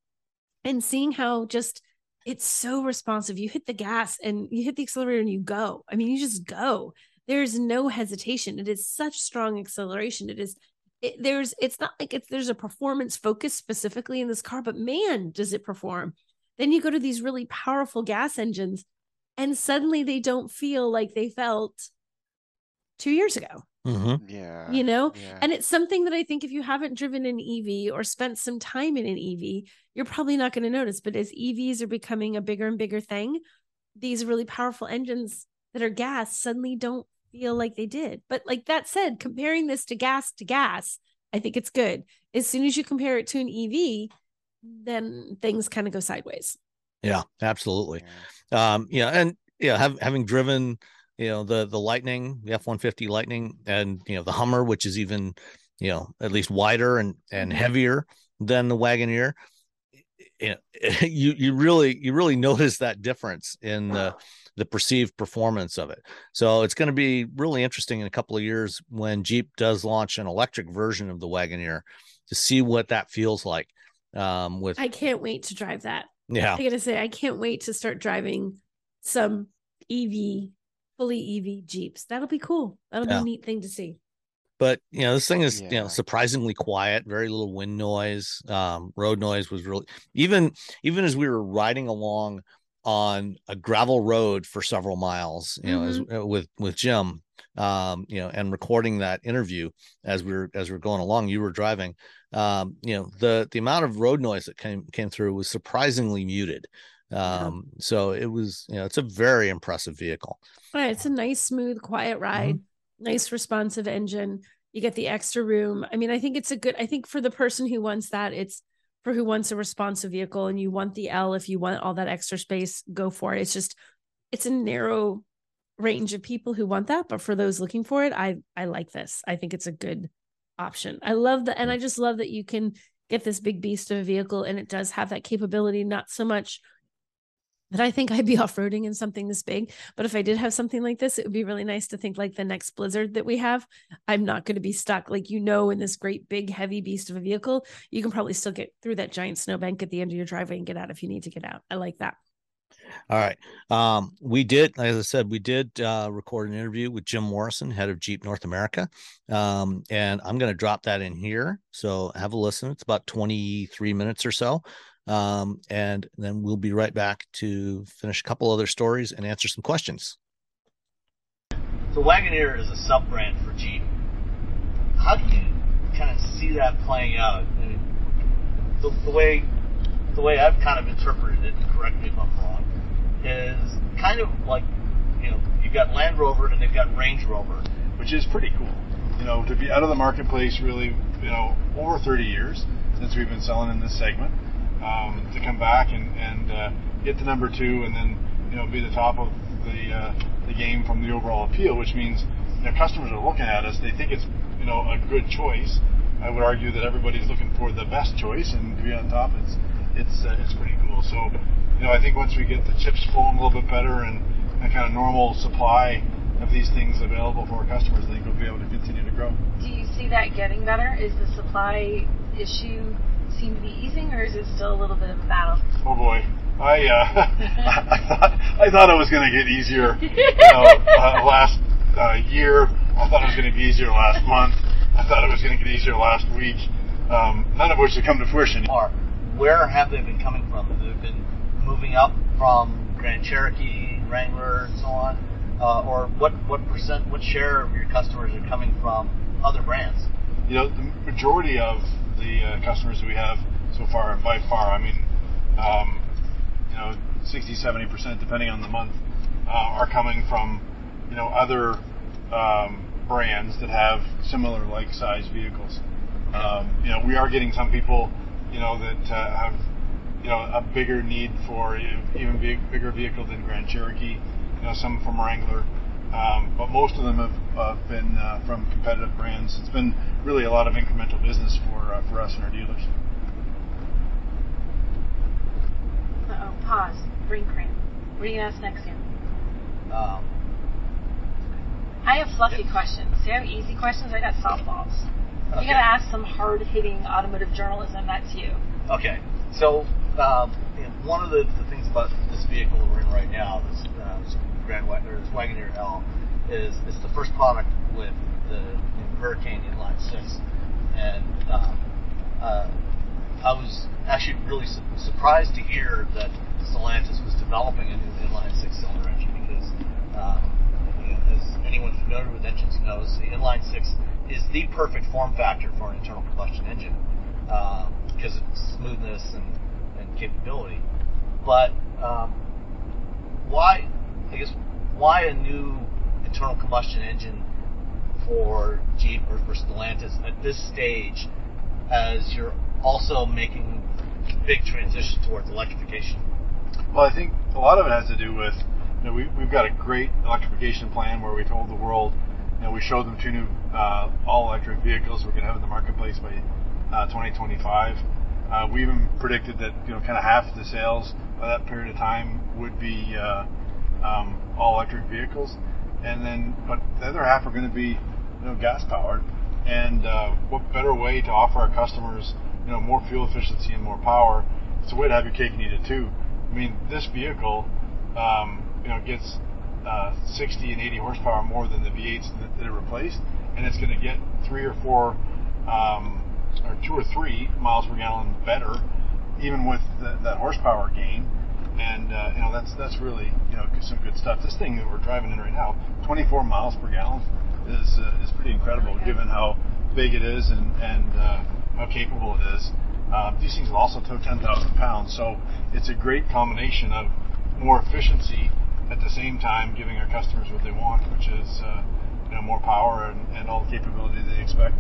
and seeing how just it's so responsive. You hit the gas and you hit the accelerator and you go. I mean, you just go. There's no hesitation. It is such strong acceleration. It is it, there's it's not like it's there's a performance focus specifically in this car, but man, does it perform. Then you go to these really powerful gas engines and suddenly they don't feel like they felt 2 years ago Mhm. Yeah. you know Yeah. and it's something that i think if you haven't driven an ev or spent some time in an ev you're probably not going to notice but as evs are becoming a bigger and bigger thing these really powerful engines that are gas suddenly don't feel like they did but like that said comparing this to gas to gas i think it's good as soon as you compare it to an ev then things kind of go sideways Yeah, absolutely. Yeah. Um, yeah, and yeah, have, having driven, you know, the the Lightning, the F one fifty Lightning, and you know the Hummer, which is even, you know, at least wider and and Mhm. heavier than the Wagoneer. You know, you you really you really notice that difference in the the perceived performance of it. So it's going to be really interesting in a couple of years when Jeep does launch an electric version of the Wagoneer to see what that feels like. Um, with i can't wait to drive that yeah, I gotta say, I can't wait to start driving some EV, fully EV Jeeps. That'll be cool. That'll be a neat thing to see. but you know this thing is you know surprisingly quiet very little wind noise um road noise was really even even as we were riding along on a gravel road for several miles you know as uh, with with jim um you know and recording that interview as we were as we are going along you were driving um you know the the amount of road noise that came came through was surprisingly muted Yeah. um so it was you know it's a very impressive vehicle Right, it's a nice, smooth, quiet ride. Nice, responsive engine. You get the extra room. I mean, I think it's a good. I think for the person who wants that, it's for who wants a responsive vehicle, and you want the L. If you want all that extra space, go for it. It's just, it's a narrow range of people who want that, but for those looking for it, I I like this. I think it's a good option. I love that, and I mm. just love that you can get this big beast of a vehicle, and it does have that capability. Not so much that I think I'd be off roading in something this big, but if I did have something like this, it would be really nice to think like the next Blizzard that we have. I'm not going to be stuck, like you know, in this great big heavy beast of a vehicle. You can probably still get through that giant snowbank at the end of your driveway and get out if you need to get out. I like that. All right. Um, we did, as I said, we did uh, record an interview with Jim Morrison, head of Jeep North America. Um, and I'm going to drop that in here. So have a listen. It's about 23 minutes or so. Um, and then we'll be right back to finish a couple other stories and answer some questions. The Wagoneer is a sub brand for Jeep. How do you kind of see that playing out? The, the way the way I've kind of interpreted it, correct me if I'm wrong, is kind of like you know you've got Land Rover and they've got Range Rover. which is pretty cool. You know, to be out of the marketplace really, you know, over 30 years since we've been selling in this segment, um, to come back and, and uh, get to number two and then, you know, be the top of the, uh, the game from the overall appeal, which means, you know, customers are looking at us, they think it's, you know, a good choice. I would argue that everybody's looking for the best choice and to be on top, it's, it's, uh, it's pretty cool. So, you know, I think once we get the chips flowing a little bit better and, and kind of normal supply of these things available for our customers, I think we'll be able to continue to grow. Do you see that getting better? Is the supply issue seem to be easing, or is it still a little bit of a battle? Oh boy, I uh, I thought I thought it was going to get easier. You know, uh, last uh, year, I thought it was going to be easier last month. I thought it was going to get easier last week. Um, none of which have come to fruition. Are where have they been coming from? They've they been moving up from Grand Cherokee, Wrangler, and so on? Uh, or what what percent, what share of your customers are coming from other brands? you know, the majority of the uh, customers we have so far, by far, I mean, um, you know, 60, 70 percent, depending on the month, uh, are coming from, you know, other um, brands that have similar like size vehicles. Um, you know, we are getting some people, you know, that uh, have, you know, a bigger need for even big, bigger vehicle than Grand Cherokee. You know, some from Wrangler. Um, but most of them have, have been uh, from competitive brands. It's been really a lot of incremental business for uh, for us and our dealers. Uh oh, pause. Brain cramp. What are you gonna ask next, Sam? Um, I have fluffy questions. See, I have easy questions. I got softballs. Okay. you gotta ask some hard-hitting automotive journalism, that's you. Okay, so um, one of the, the things about this vehicle we're in right now, this, this Grand Wa- or this Wagoneer L, is it's the first product with the you know, Hurricane inline six, and um, uh, I was actually really su- surprised to hear that Stellantis was developing a new inline six-cylinder engine because, um, you know, as anyone familiar with engines knows, the inline six is the perfect form factor for an internal combustion engine um, because of smoothness and, and capability. But um, why, I guess, why a new internal combustion engine for Jeep or for Stellantis at this stage, as you're also making big transition towards electrification? Well, I think a lot of it has to do with, you know, we, we've got a great electrification plan where we told the world, you know, we showed them two new uh, all-electric vehicles we're going to have in the marketplace by uh, 2025. Uh, we even predicted that, you know, kind of half the sales by that period of time would be um, all-electric vehicles, and then, but the other half are going to be, you know, gas-powered. And uh, what better way to offer our customers, you know, more fuel efficiency and more power? It's a way to have your cake and eat it too. I mean, this vehicle, um, you know, gets uh, 60 and 80 horsepower more than the V8s that, that it replaced, and it's going to get three or four, um, or two or three miles per gallon better, even with the, that horsepower gain. And uh, you know, that's that's really you know some good stuff. This thing that we're driving in right now, 24 miles per gallon, is uh, is pretty incredible given how big it is and and uh, how capable it is. Uh, these things will also tow 10,000 pounds, so it's a great combination of more efficiency at the same time giving our customers what they want, which is uh, you know more power and, and all the capability they expect.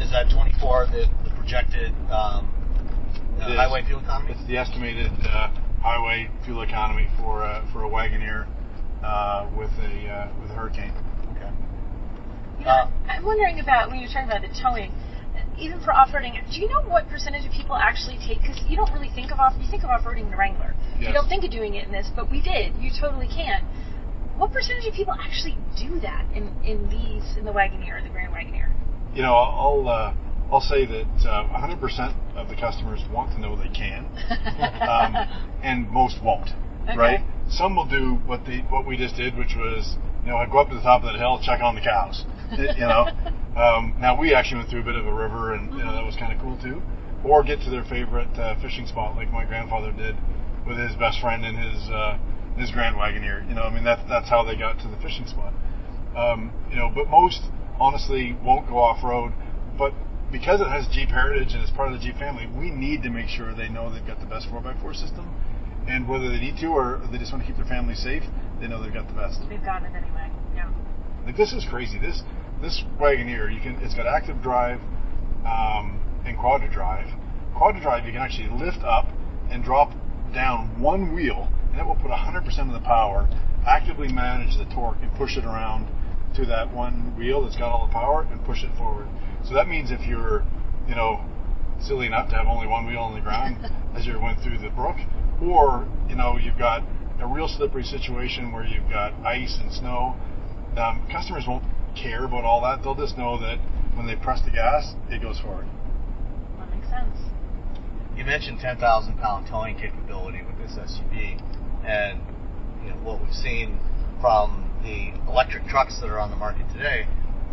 Is that 24 the, the projected um, uh, highway fuel economy? It's the estimated uh, highway fuel economy for uh, for a Wagoneer uh, with a uh, with a Hurricane. Okay. You know, Uh, I'm wondering about when you're talking about the towing, even for off-roading. Do you know what percentage of people actually take? Because you don't really think of off. You think of off-roading the Wrangler. You don't think of doing it in this, but we did. You totally can. What percentage of people actually do that in in these in the Wagoneer, the Grand Wagoneer? You know, I'll uh, I'll say that uh, 100% of the customers want to know they can, um, and most won't. Okay. Right? Some will do what the what we just did, which was you know I go up to the top of that hill, check on the cows. you know. Um, now we actually went through a bit of a river, and you know that was kind of cool too. Or get to their favorite uh, fishing spot, like my grandfather did with his best friend and his uh, his Grand Wagoneer. You know, I mean that's that's how they got to the fishing spot. Um, you know, but most honestly won't go off road. But because it has Jeep heritage and it's part of the Jeep family, we need to make sure they know they've got the best 4x4 system. And whether they need to or they just want to keep their family safe, they know they've got the best. We've got it anyway. Yeah. Like this is crazy. This this Wagoneer, you can it's got active drive um, and quadra drive. Quadra drive, you can actually lift up and drop down one wheel, and it will put 100% of the power, actively manage the torque, and push it around to that one wheel that's got all the power and push it forward. So that means if you're, you know, silly enough to have only one wheel on the ground as you went through the brook, or you know you've got a real slippery situation where you've got ice and snow. Um, customers won't care about all that. They'll just know that when they press the gas, it goes forward. That makes sense. You mentioned 10,000 pound towing capability with this SUV, and you know what we've seen from the electric trucks that are on the market today.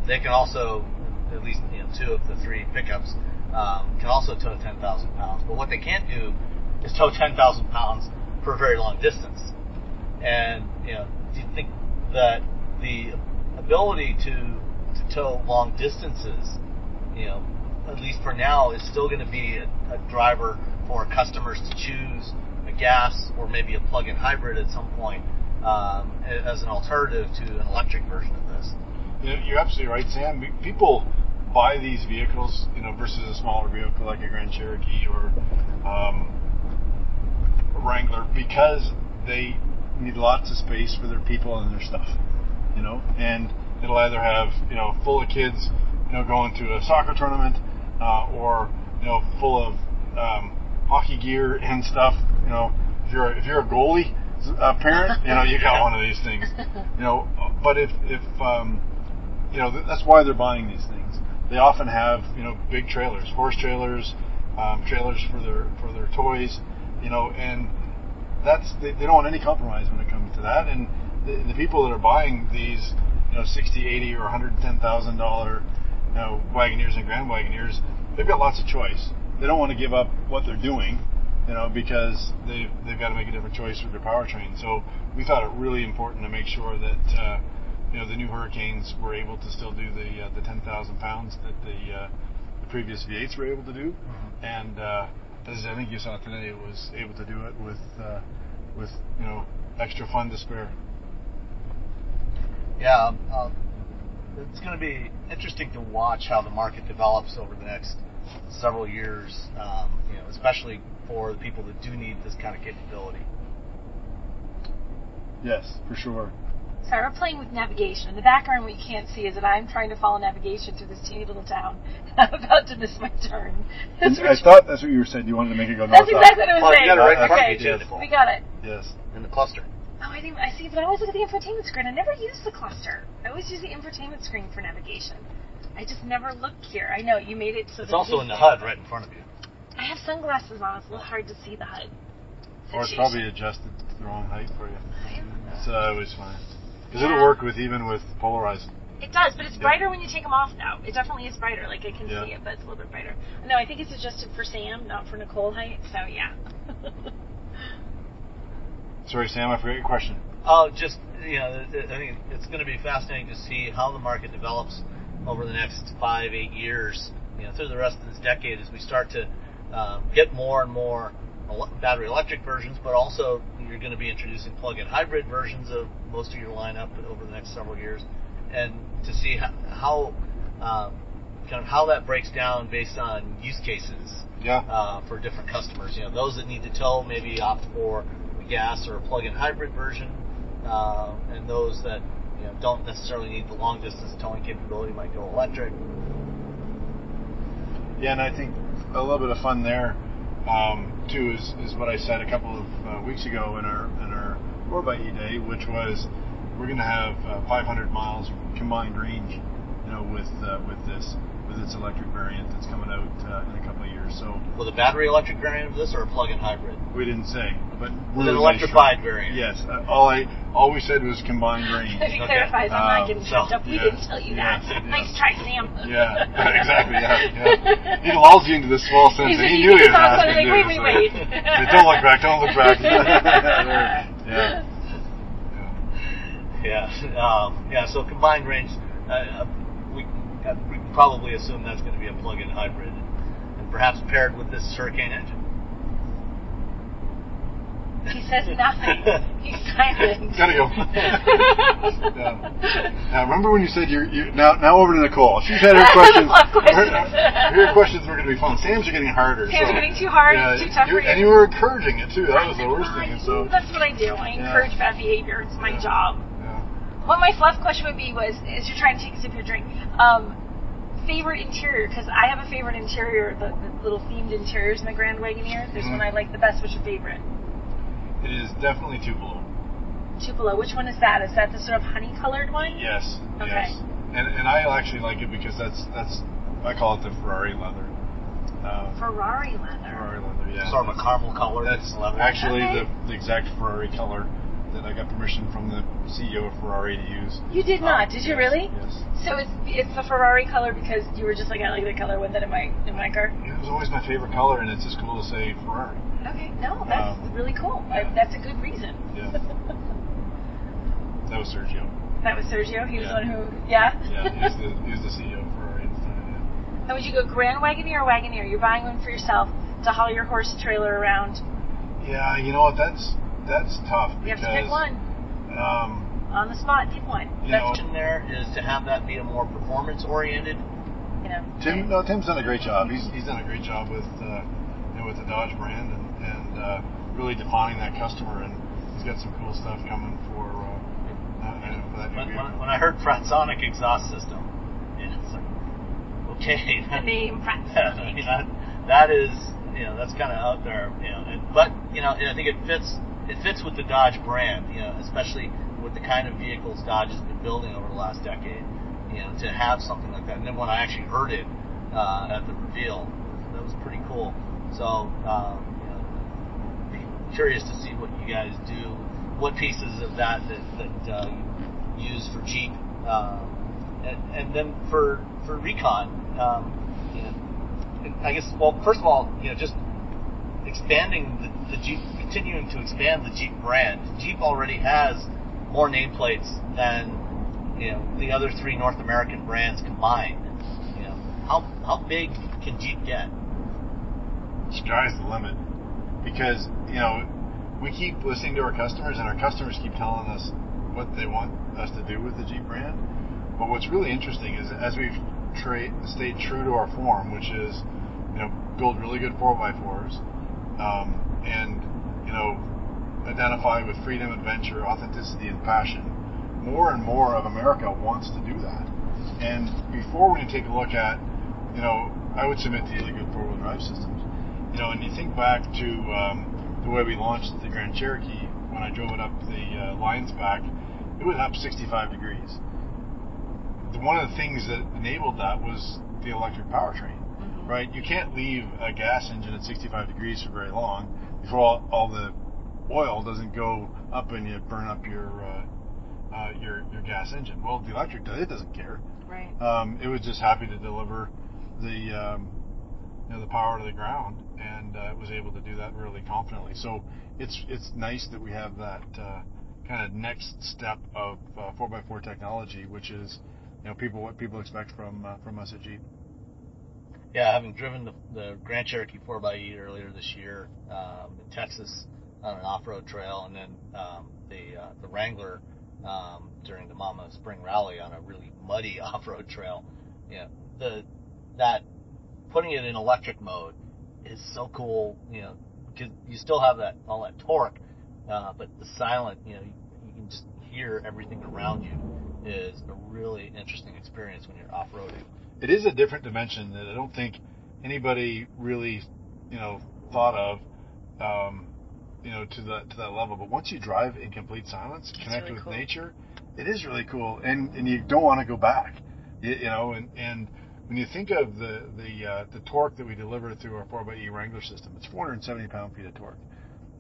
They can also, at least you know, two of the three pickups um, can also tow 10,000 pounds. But what they can't do is tow 10,000 pounds for a very long distance. And you know, do you think that the ability to to tow long distances, you know, at least for now, is still going to be a, a driver for customers to choose a gas or maybe a plug-in hybrid at some point um, as an alternative to an electric version of this. You're absolutely right, Sam. People buy these vehicles, you know, versus a smaller vehicle like a Grand Cherokee or um, a Wrangler because they need lots of space for their people and their stuff. you know, and it'll either have you know full of kids, you know, going to a soccer tournament, uh, or you know full of um, hockey gear and stuff. You know, if you're a, if you're a goalie uh, parent, you know, you got one of these things. You know, but if if um, you know that's why they're buying these things. They often have you know big trailers, horse trailers, um, trailers for their for their toys, you know, and that's they, they don't want any compromise when it comes to that. And the, the people that are buying these, you know, 60, 80, or 110 thousand dollar, you know, Wagoneers and Grand Wagoneers, they've got lots of choice. They don't want to give up what they're doing, you know, because they they've got to make a different choice with their powertrain. So we thought it really important to make sure that. Uh, you know the new Hurricanes were able to still do the uh, the 10,000 pounds that the uh, the previous V8s were able to do, and uh, as I think you saw today, it was able to do it with uh, with you know extra fun to spare. Yeah, um, uh, it's going to be interesting to watch how the market develops over the next several years. Um, you know, especially for the people that do need this kind of capability. Yes, for sure. Sorry, we're playing with navigation. In the background, what you can't see is that I'm trying to follow navigation through this teeny little town. I'm about to miss my turn. And That's, I thought that's what you were saying. You wanted to make it go north. that's exactly what I was Well, you saying. got it right in okay, you, we got it. Yes. in the cluster. Oh, I didn't. I see, but I always look at the infotainment screen. I never use the cluster. I always use the infotainment screen for navigation. I just never look here. I know you made it so. It's that also in the is- HUD right in front of you. I have sunglasses on. It's a little hard to see the HUD. Or it's probably adjusted to the wrong height for you. I- So it was fine. Because Yeah. it'll work with even with polarized. It does, but it's Yeah. brighter when you take them off now. It definitely is brighter. Like I can Yeah. see it, but it's a little bit brighter. No, I think it's adjusted for Sam, not for Nicole height. So yeah. Sorry, Sam, I forgot your question. Oh, just you know, th- th- I think it's going to be fascinating to see how the market develops over the next five, eight years. You know, through the rest of this decade, as we start to um, get more and more ele- battery electric versions, but also you're going to be introducing plug-in hybrid versions of most of your lineup over the next several years, and to see how, how um, kind of how that breaks down based on use cases Yeah. uh, for different customers. You know, those that need to tow maybe opt for a gas or a plug-in hybrid version, uh, and those that you know don't necessarily need the long distance towing capability might go electric. Yeah, and I think a little bit of fun there um, too is, is what I said a couple of uh, weeks ago in our in our 4xe day, which was we're going to have uh, 500 miles combined range, you know, with uh, with this with its electric variant that's coming out uh, in a couple of. So With a battery electric variant of this or a plug-in hybrid? we didn't say, but With really an nice electrified truck. variant. Yes, uh, all I all we said was combined range. he Okay. clarifies, I'm not Um, getting tripped so, up. We yeah, didn't tell you that. yeah, yeah. Nice try, Sam. Yeah, exactly. Yeah, yeah. He lulls you into this false sense. He's- that he he knew he was I'm asking like, to wait, do wait, this. wait. Say, don't look back. Don't look back. yeah. Yeah, um, yeah. So combined range, uh, uh, we uh, we probably assume that's going to be a plug-in hybrid, and perhaps paired with this Hurricane engine. He says nothing. He's silent. Gotta go. yeah. Now remember when you said you're you now now over to Nicole. She's had her questions. Questions. Her, her questions were going to be fun. Sam's are getting harder. Sam's so, are getting too hard, Yeah, too tough you- for you. And you were encouraging it too. That was the worst thing. So That's what I do. I Yeah. encourage bad behavior. It's my Yeah. job. yeah. What my fluff question would be was, as you're trying to take a sip of your drink, um, favorite interior, because I have a favorite interior, the, the little themed interiors in the Grand Wagoneer. There's Mhm. one I like the best. What's your favorite? It is definitely Tupelo. Tupelo. Which one is that? Is that the sort of honey colored one? Yes. Okay. Yes. And and I actually like it because that's that's I call it the Ferrari leather. Uh, Ferrari leather. Ferrari leather. Yeah. Sort of a caramel color. That's leather. actually Okay. the, the exact Ferrari color that I got permission from the CEO of Ferrari to use. You did not, did you Yes, really? Yes. So it's it's the Ferrari color because you were just like I like the color with it in my in my car. It was always my favorite color, and it's just cool to say Ferrari. Okay, no, that's Um, really cool. yeah. I, that's a good reason. Yeah. That was Sergio. That was Sergio. He was Yeah. the one who, yeah. Yeah, he was the, he was the CEO of Ferrari at the time. And would you go Grand Wagoneer or Wagoneer? You're buying one for yourself to haul your horse trailer around. Yeah, you know what? That's that's tough You have to pick one Um, on the spot. Pick one. You That's know- option there is to have that be a more performance oriented. you know. Tim, no, Tim's done a great job. He's he's done a great job with uh, you know with the Dodge brand and and uh, really defining that customer. And he's got some cool stuff coming for uh, uh, for that When, when, when I heard Fratzonic exhaust system, it's like, okay. The name I Fratzonic. mean, that, that is, you know, that's kind of out there, you know. And, but you know, I think it fits. It fits with the Dodge brand, you know, especially with the kind of vehicles Dodge has been building over the last decade. You know, to have something like that. And then when I actually heard it uh, at the reveal, that was pretty cool. So, um, you know, be curious to see what you guys do, what pieces of that that, that uh, you use for Jeep, um, and, and then for for Recon. Um, you know, I guess, well, first of all, you know, just expanding the, the Jeep, continuing to expand the Jeep brand. Jeep already has more nameplates than you know the other three North American brands combined. You know, how how big can Jeep get? sky's the limit because you know we keep listening to our customers and our customers keep telling us what they want us to do with the Jeep brand. But what's really interesting is as we've tra- stayed true to our form, which is you know build really good 4x4s um, and you know identify with freedom, adventure, authenticity, and passion. More and more of America wants to do that. And before you take a look at, you know, I would submit the good four-wheel drive systems. You know, and you think back to um, the way we launched the Grand Cherokee when I drove it up the uh, back, it was up 65 degrees. One of the things that enabled that was the electric powertrain, right? You can't leave a gas engine at 65 degrees for very long before all, all the oil doesn't go up and you burn up your uh, uh, your your gas engine. Well, the electric does it doesn't care. Right. Um, it was just happy to deliver the um, you know the power to the ground, and uh, it was able to do that really confidently. So it's it's nice that we have that uh, kind of next step of uh, 4x4 technology, which is you know people what people expect from uh, from us at Jeep. Yeah, having driven the, the Grand Cherokee 4xe earlier this year um, in Texas on an off-road trail, and then um, the uh, the Wrangler um, during the Mama Spring Rally on a really muddy off-road trail. Yeah, the that putting it in electric mode is so cool. You know, because you still have that all that torque, uh, but the silent, you know, you, you can just hear everything around you. Is a really interesting experience when you're off-roading. It is a different dimension that I don't think anybody really, you know, thought of, um, you know, to that to that level. But once you drive in complete silence, connect really with cool. nature, it is really cool, and and you don't want to go back, you, you know, and and when you think of the the uh, the torque that we deliver through our 4xe Wrangler system, it's 470 pound feet of torque.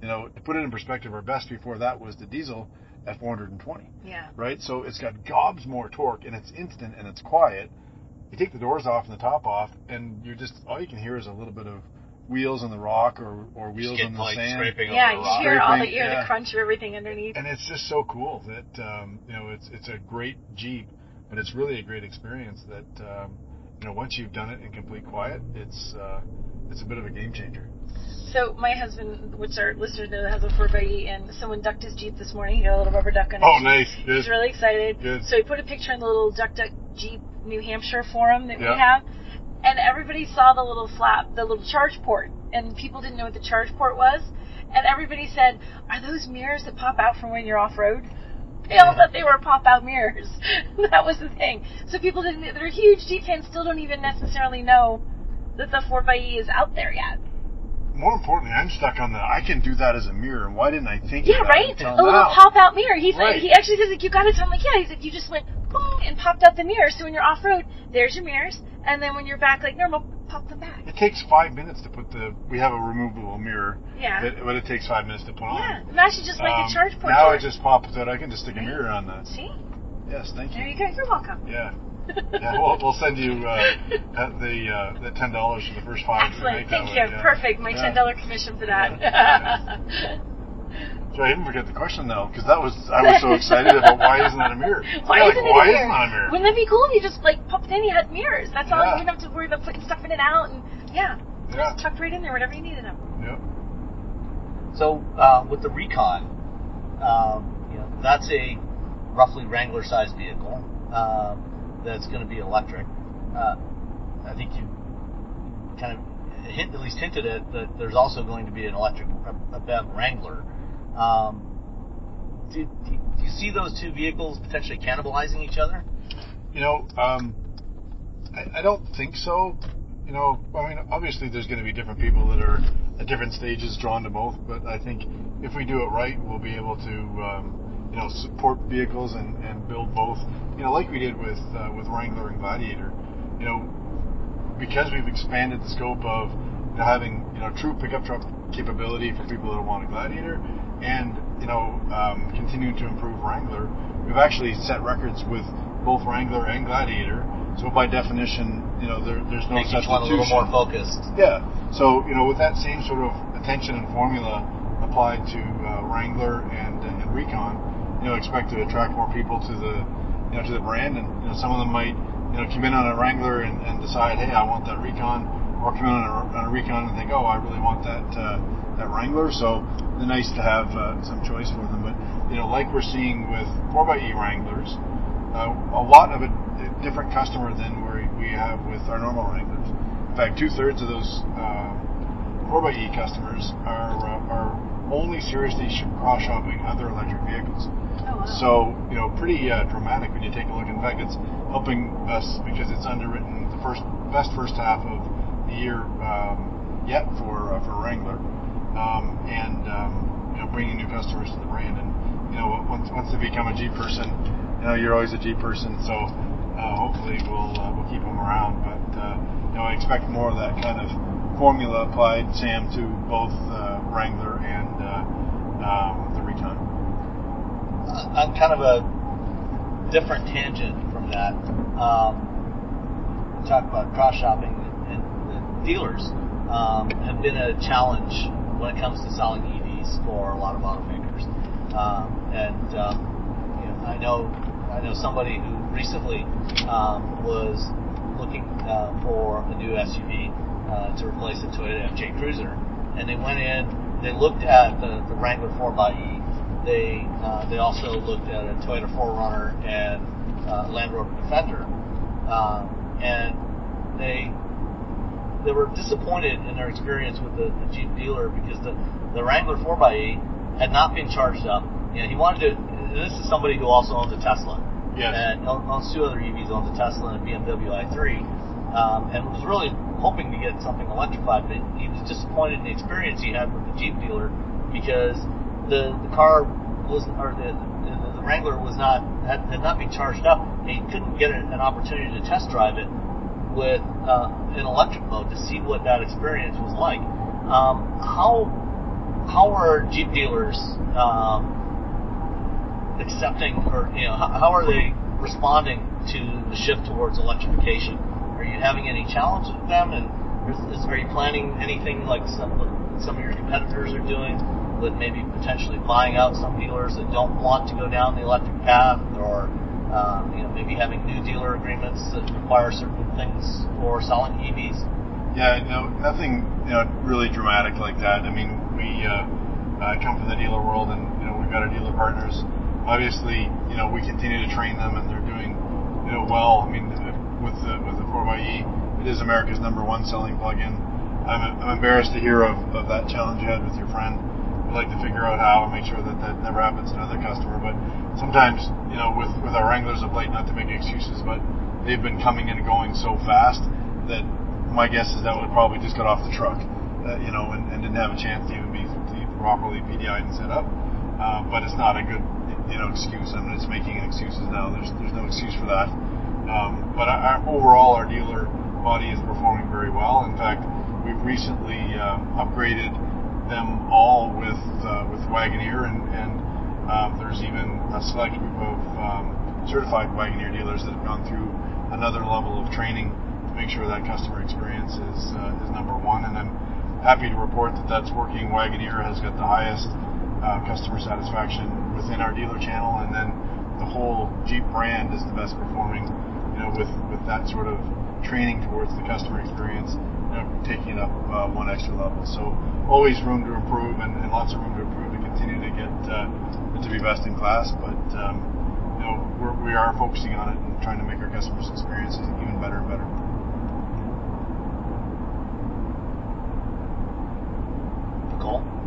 You know, to put it in perspective, our best before that was the diesel at 420 Yeah. right? So it's got gobs more torque and it's instant and it's quiet. You take the doors off and the top off, and you're just all you can hear is a little bit of wheels on the rock or, or wheels Just on the like sand. scraping Yeah, over you a rock. hear all the Scraping, yeah. the crunch of everything underneath. And it's just so cool that um, you know it's it's a great Jeep, but it's really a great experience that um, you know once you've done it in complete quiet, it's uh, it's a bit of a game changer. So my husband, which our listeners know, has a 4xe, and someone ducked his Jeep this morning. He got a little rubber duck on it. Oh, nice, good. He's really excited. Good. So he put a picture in the little Duck Duck Jeep New Hampshire forum that we have, and everybody saw the little flap, the little charge port, and people didn't know what the charge port was, and everybody said, "Are those mirrors that pop out from when you're off road?" They all thought they were pop out mirrors. that was the thing. So people didn't. They're huge Jeep fans. Still don't even necessarily know that the 4xe is out there yet. More importantly, I'm stuck on the I can do that as a mirror, and why didn't I think Yeah, of that right. A little pop out mirror. He's Right. he actually says like you got it. I'm like, yeah. He's like, you just went and popped out the mirror. So when you're off road, there's your mirrors, and then when you're back like normal, pop them back. It takes five minutes to put the. We have a removable mirror, Yeah. but, but it takes five minutes to put Yeah. on. Imagine just like Um, a charge port. Now it just pops out. I can just stick a mirror on that. see. Yes, thank There you. you go. You're welcome. Yeah, yeah. We'll, we'll send you uh, the uh, the ten dollars for the first five. Excellent. Thank way, you. yeah. Perfect. My ten dollar commission for that. Yeah. So I didn't forget the question though, because that was I was so excited about why isn't that a mirror? Why Yeah, isn't like, it why a mirror? isn't it a mirror? Wouldn't that be cool if you just like popped in, you had mirrors. That's all. You wouldn't have to worry about putting stuff in and out, and yeah, Yeah. just tucked right in there, whatever you needed them. Yep. So uh, with the Recon, um, you know, that's a roughly Wrangler-sized vehicle um, that's going to be electric. Uh, I think you kind of hint, at least hinted at that there's also going to be an electric, a, a BEV Wrangler. Um, do, do you see those two vehicles potentially cannibalizing each other? You know, um, I, I don't think so. You know, I mean, obviously there's going to be different people that are at different stages drawn to both, but I think if we do it right, we'll be able to, um, you know, support vehicles and, and build both. You know, like we did with uh, with Wrangler and Gladiator. You know, because we've expanded the scope of you know, having you know true pickup truck capability for people that want a Gladiator, and you know um, continuing to improve Wrangler, we've actually set records with both Wrangler and Gladiator. So by definition, you know there, there's no Make each substitution. one a little more focused. Yeah. So you know, with that same sort of attention and formula applied to uh, Wrangler and, and Recon, you know, expect to attract more people to the you know to the brand, and you know, some of them might you know come in on a Wrangler and, and decide, hey, I want that Recon, or come in on a, on a Recon and think, oh, I really want that uh, that Wrangler. So they're nice to have uh, some choice for them. But you know, like we're seeing with 4xe Wranglers, uh, a lot of a different customer than we we have with our normal Wranglers. In fact, two thirds of those uh, 4xe customers are uh, are only seriously cross shopping other electric vehicles. Oh, wow. So you know, pretty uh, dramatic when you take a look. In fact, it's helping us because it's underwritten the first best first half of year um, yet for uh, for Wrangler, um, and um, you know, bringing new customers to the brand. And you know, once once they become a Jeep person, you know, you're always a Jeep person. So uh, hopefully we'll uh, we'll keep them around. But uh, you know, I expect more of that kind of formula applied, Sam, to both Wrangler and um, the Recon. On kind of a different tangent from that, um, talk about cross shopping dealers um, have been a challenge when it comes to selling EVs for a lot of automakers. Um, and um, you know, I know I know somebody who recently um, was looking uh, for a new SUV uh, to replace a Toyota FJ Cruiser, and they went in, they looked at the, the Wrangler 4xE. They uh, they also looked at a Toyota 4Runner and uh, Land Rover Defender, um, and they they were disappointed in their experience with the, the Jeep dealer because the the Wrangler 4xE had not been charged up. You know, he wanted to. This is somebody who also owns a Tesla Yes. and owns two other EVs, owns a Tesla and a BMW i3, um, and was really hoping to get something electrified, but he was disappointed in the experience he had with the Jeep dealer because the the car was or the the, the Wrangler was not had, had not been charged up, and he couldn't get an opportunity to test drive it with uh, in electric mode to see what that experience was like. Um, how how are Jeep dealers um, accepting, or you know, how, how are they responding to the shift towards electrification? Are you having any challenge with them, and is, is, are you planning anything like some some of your competitors are doing, with maybe potentially buying out some dealers that don't want to go down the electric path, or um, you know, maybe having new dealer agreements that require certain things for selling EVs? Yeah, no, nothing, you know, really dramatic like that. I mean, we uh, uh, come from the dealer world, and you know, we've got our dealer partners. Obviously, you know, we continue to train them, and they're doing, you know, well. I mean, with the with the 4xE, it is America's number one selling plug-in. I'm, I'm embarrassed to hear of, of that challenge you had with your friend. We'd like to figure out how and make sure that that never happens to another customer. But sometimes, you know, with with our Wranglers of late, not to make excuses, but they've been coming and going so fast that my guess is that would probably just got off the truck, uh, you know, and, and didn't have a chance to even be properly PDI'd and set up. Uh, but it's not a good, you know, excuse. I mean, it's making excuses now. There's there's no excuse for that. Um, but our, overall, our dealer body is performing very well. In fact, we've recently uh, upgraded them all with uh, with Wagoneer, and, and um, there's even a select group of um, certified Wagoneer dealers that have gone through another level of training to make sure that customer experience is uh, is number one. And I'm happy to report that that's working. Wagoneer has got the highest uh, customer satisfaction within our dealer channel, and then the whole Jeep brand is the best performing. You know, with with that sort of training towards the customer experience, you know, taking it up uh, one extra level. So always room to improve, and, and lots of room to improve continue to get uh, to be best in class. But um, you know, we're, we are focusing on it and trying to make our customers' experiences even better and better.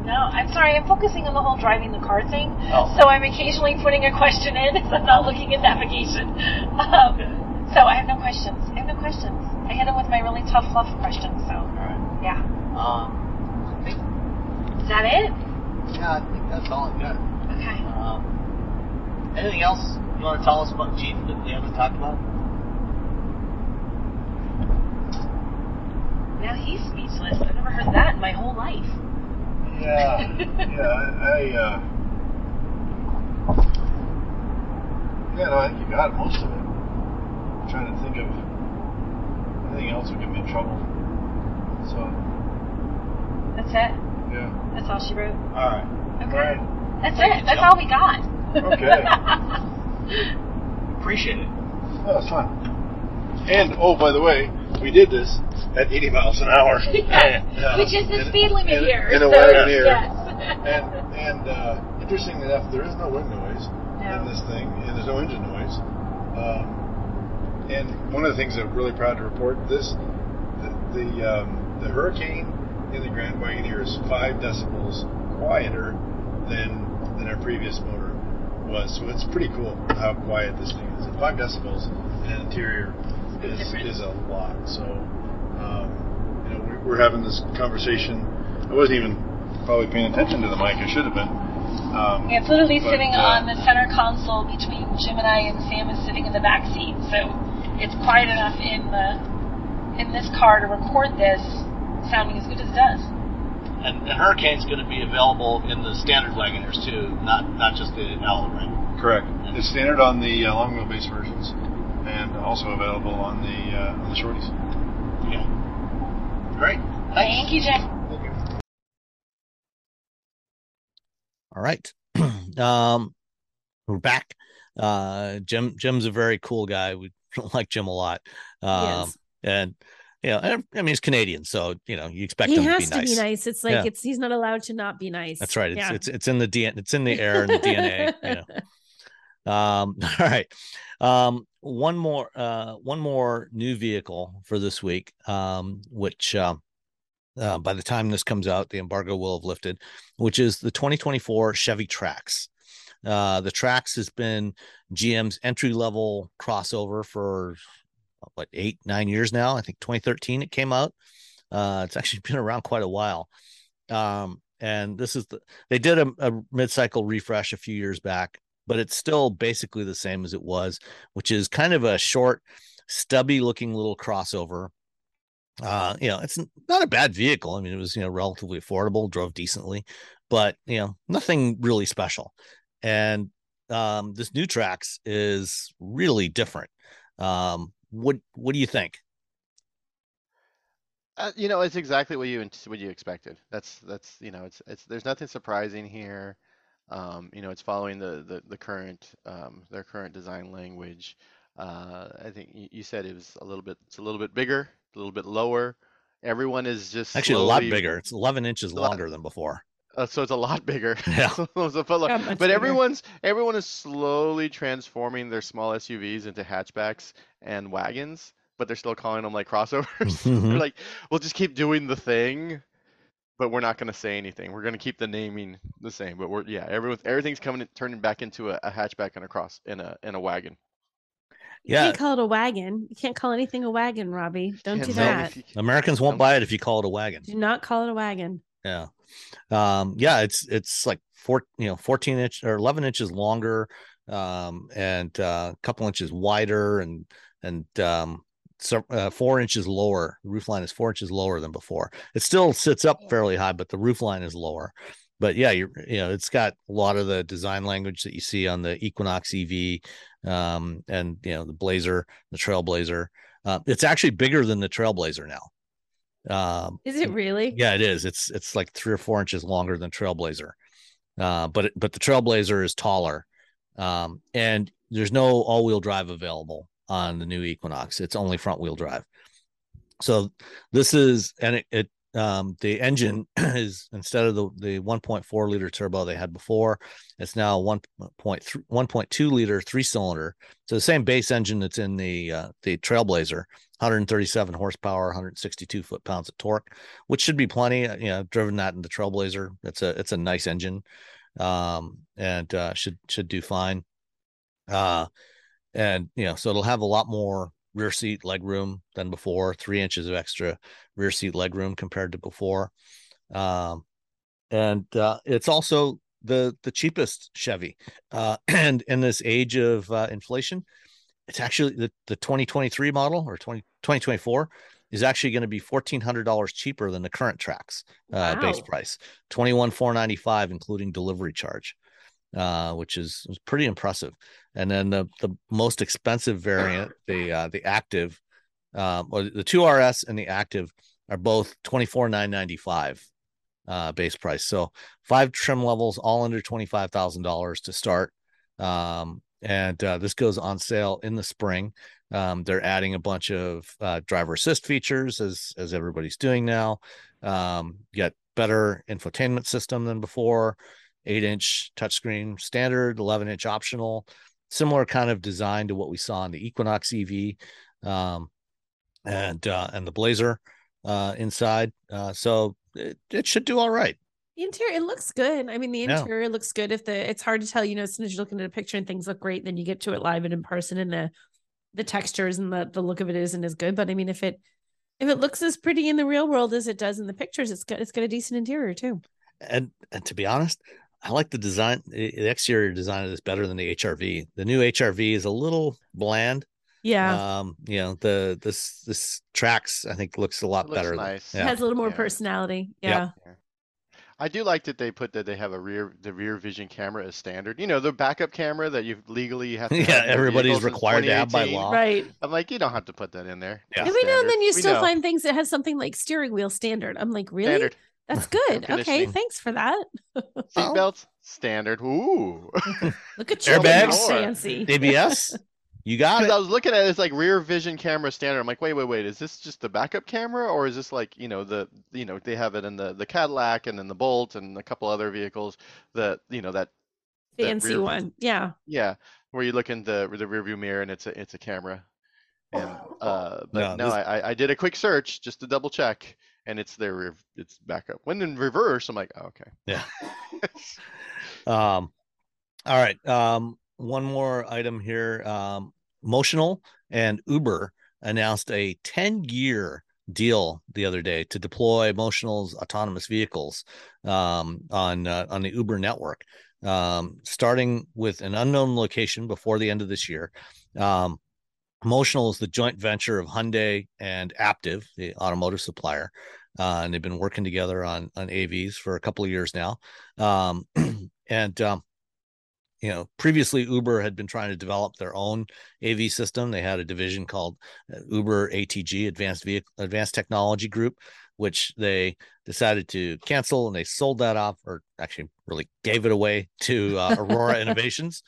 No, I'm sorry. I'm focusing on the whole driving the car thing. Oh. So I'm occasionally putting a question in if I'm not looking at navigation. Um, so I have no questions. I have no questions. I hit him with my really tough fluff questions. So right. yeah. Um, Is that it? Yeah, I think that's all I've got. Okay. Um, anything else you want to tell us about Jeep that we haven't talked about? Now he's speechless. I've never heard that in my whole life. Yeah, yeah, I, I uh, yeah, no, I think you got most of it. I'm trying to think of anything else would get me in trouble. So, That's it. Yeah. That's all she wrote. All right. Okay. All right. That's Thank it. you, That's all we got. Okay. Appreciate it. Oh, it's fun. And oh, by the way, we did this at 80 miles an hour. Yeah. Yeah. Which is the speed limit here. In a so, Wagoneer. Yes. And and uh, interestingly enough, there is no wind noise No. in this thing, and there's no engine noise. Um, and one of the things I'm really proud to report this the the, um, the Hurricane in the Grand Wagoneer is five decibels quieter than than our previous motor was. So it's pretty cool how quiet this thing is. And five decibels in an interior is is a lot. So um, you know we, we're having this conversation. I wasn't even probably paying attention to the mic. I should have been. Um, Yeah, it's literally But, sitting uh, on the center console between Jim and I, and Sam is sitting in the back seat. So it's quiet enough in the in this car to record this, sounding as good as it does. And, and Hurricane's going to be available in the standard Wagoners too, not not just the Allo right? Correct. It's standard on the uh, long wheelbase versions, and also available on the uh, on the shorties. Yeah. Great. Thank you, Jim. All right. um, we're back. Uh, Jim, Jim's a very cool guy. We like Jim a lot. Um, Yes. and know, I mean, he's Canadian, so you know, you expect he him has to be nice. nice. It's like Yeah. it's he's not allowed to not be nice. That's right. It's Yeah. it's it's in the DNA. It's in the air and the DNA. You know. Um, all right. Um, one more, uh, one more new vehicle for this week, um, which, uh, uh, by the time this comes out, the embargo will have lifted, which is the 2024 Chevy Trax. Uh, the Trax has been GM's entry level crossover for what eight, nine years now. I think 2013 it came out. Uh, it's actually been around quite a while. Um, and this is the they did a, a mid-cycle refresh a few years back but it's still basically the same as it was which is kind of a short stubby looking little crossover uh you know it's not a bad vehicle i mean it was you know relatively affordable drove decently but you know nothing really special and um this new Trax is really different um what what do you think Uh, you know, it's exactly what you what you expected. That's that's you know, it's it's there's nothing surprising here. Um, you know, it's following the the, the current um, their current design language. Uh, I think you, you said it was a little bit it's a little bit bigger, a little bit lower. Everyone is just actually a lot bigger it's 11 inches lot- longer than before Uh, so it's a lot bigger. Yeah. So it's a foot lo- How much but bigger? everyone's everyone is slowly transforming their small SUVs into hatchbacks and wagons, but they're still calling them like crossovers. Mhm. They're like, we'll just keep doing the thing, but we're not going to say anything. We're going to keep the naming the same, but we're yeah, everyone everything's coming turning back into a, a hatchback and a cross in a in a wagon. Yeah. You Yeah. can't call it a wagon. You can't call anything a wagon, Robbie. Don't do that. americans won't buy it if you call it a wagon Do not call it a wagon. Yeah. Um, yeah, it's it's like four, you know, 14 inch or 11 inches longer, um, and uh, a couple inches wider and and um so uh, four inches lower. The roof line is four inches lower than before. It still sits up fairly high, but the roof line is lower. But yeah, you're you know, it's got a lot of the design language that you see on the Equinox EV, um, and you know, the Blazer, the Trailblazer. Uh, it's actually bigger than the Trailblazer now. Um, Is it really? yeah, it is. It's it's like three or four inches longer than Trailblazer, uh, but it, but the Trailblazer is taller, um, and there's no all-wheel drive available on the new Equinox. It's only front-wheel drive. So this is and it, it um, the engine is instead of the the 1.4 liter turbo they had before, it's now 1.3 1.2 liter three cylinder. So the same base engine that's in the uh, the Trailblazer 137 horsepower, 162 foot pounds of torque, which should be plenty. You know, driven that in the Trailblazer. It's a it's a nice engine, um, and uh, should should do fine. Uh, and you know, so it'll have a lot more rear seat leg room than before, three inches of extra rear seat leg room compared to before. Um, and uh, it's also the the cheapest Chevy. Uh, and in this age of uh, inflation, it's actually the, the 2023 model or 20, 2024 is actually going to be $1,400 cheaper than the current Trax uh, wow. base price, 21,495, including delivery charge, uh, which is, is pretty impressive. And then the, the most expensive variant, the, uh, the active, um, or the 2RS and the active are both 24,995 uh, base price. So five trim levels, all under $25,000 to start. Um, and uh, this goes on sale in the spring. Um, they're adding a bunch of uh, driver assist features as as everybody's doing now. Um, get better infotainment system than before. Eight inch touchscreen standard, 11 inch optional. Similar kind of design to what we saw in the Equinox EV um, and uh, and the Blazer uh, inside. Uh, so it, it should do all right. The interior, it looks good. I mean, the interior yeah. looks good. If the it's hard to tell, you know, as soon as you're looking at a picture and things look great, then you get to it live and in person, and the the textures and the the look of it isn't as good. But I mean, if it if it looks as pretty in the real world as it does in the pictures, it's got it's got a decent interior too. And and to be honest, I like the design. The exterior design is better than the HRV. The new HRV is a little bland. Yeah. Um, you know, the this this Trax I think looks a lot looks better. Nice. Yeah. It has a little more yeah. personality. Yeah. yeah. I do like that they put that they have a rear the rear vision camera as standard. You know, the backup camera that you legally have to Yeah, have everybody's required to have by law. Right. I'm like, you don't have to put that in there. Yeah. Every now and then you we still know. find things that has something like steering wheel standard. I'm like, really? Standard. That's good. okay, thanks for that. Seatbelts standard. Ooh. Look at you, airbags, fancy. ABS. You got it. I was looking at it, it's like rear vision camera standard. I'm like, wait, wait, wait. Is this just the backup camera, or is this like you know the you know they have it in the the Cadillac and then the Bolt and a couple other vehicles that you know that fancy that one, yeah. Yeah, where you look in the the rear view mirror and it's a it's a camera. And uh, but no, no this... I I did a quick search just to double check, and it's their rear it's backup. When in reverse, I'm like, oh, okay. Yeah. um, all right. Um, one more item here. Um, Motional and Uber announced a 10 year deal the other day to deploy Motional's autonomous vehicles um, on uh, on the Uber network, um, starting with an unknown location before the end of this year. Um, Motional is the joint venture of Hyundai and Aptiv, the automotive supplier, uh, and they've been working together on on AVs for a couple of years now. Um, and um, you know previously uber had been trying to develop their own av system. They had a division called uh, uber atg advanced vehicle advanced technology group which they decided to cancel and they sold that off or actually really gave it away to uh, aurora innovations.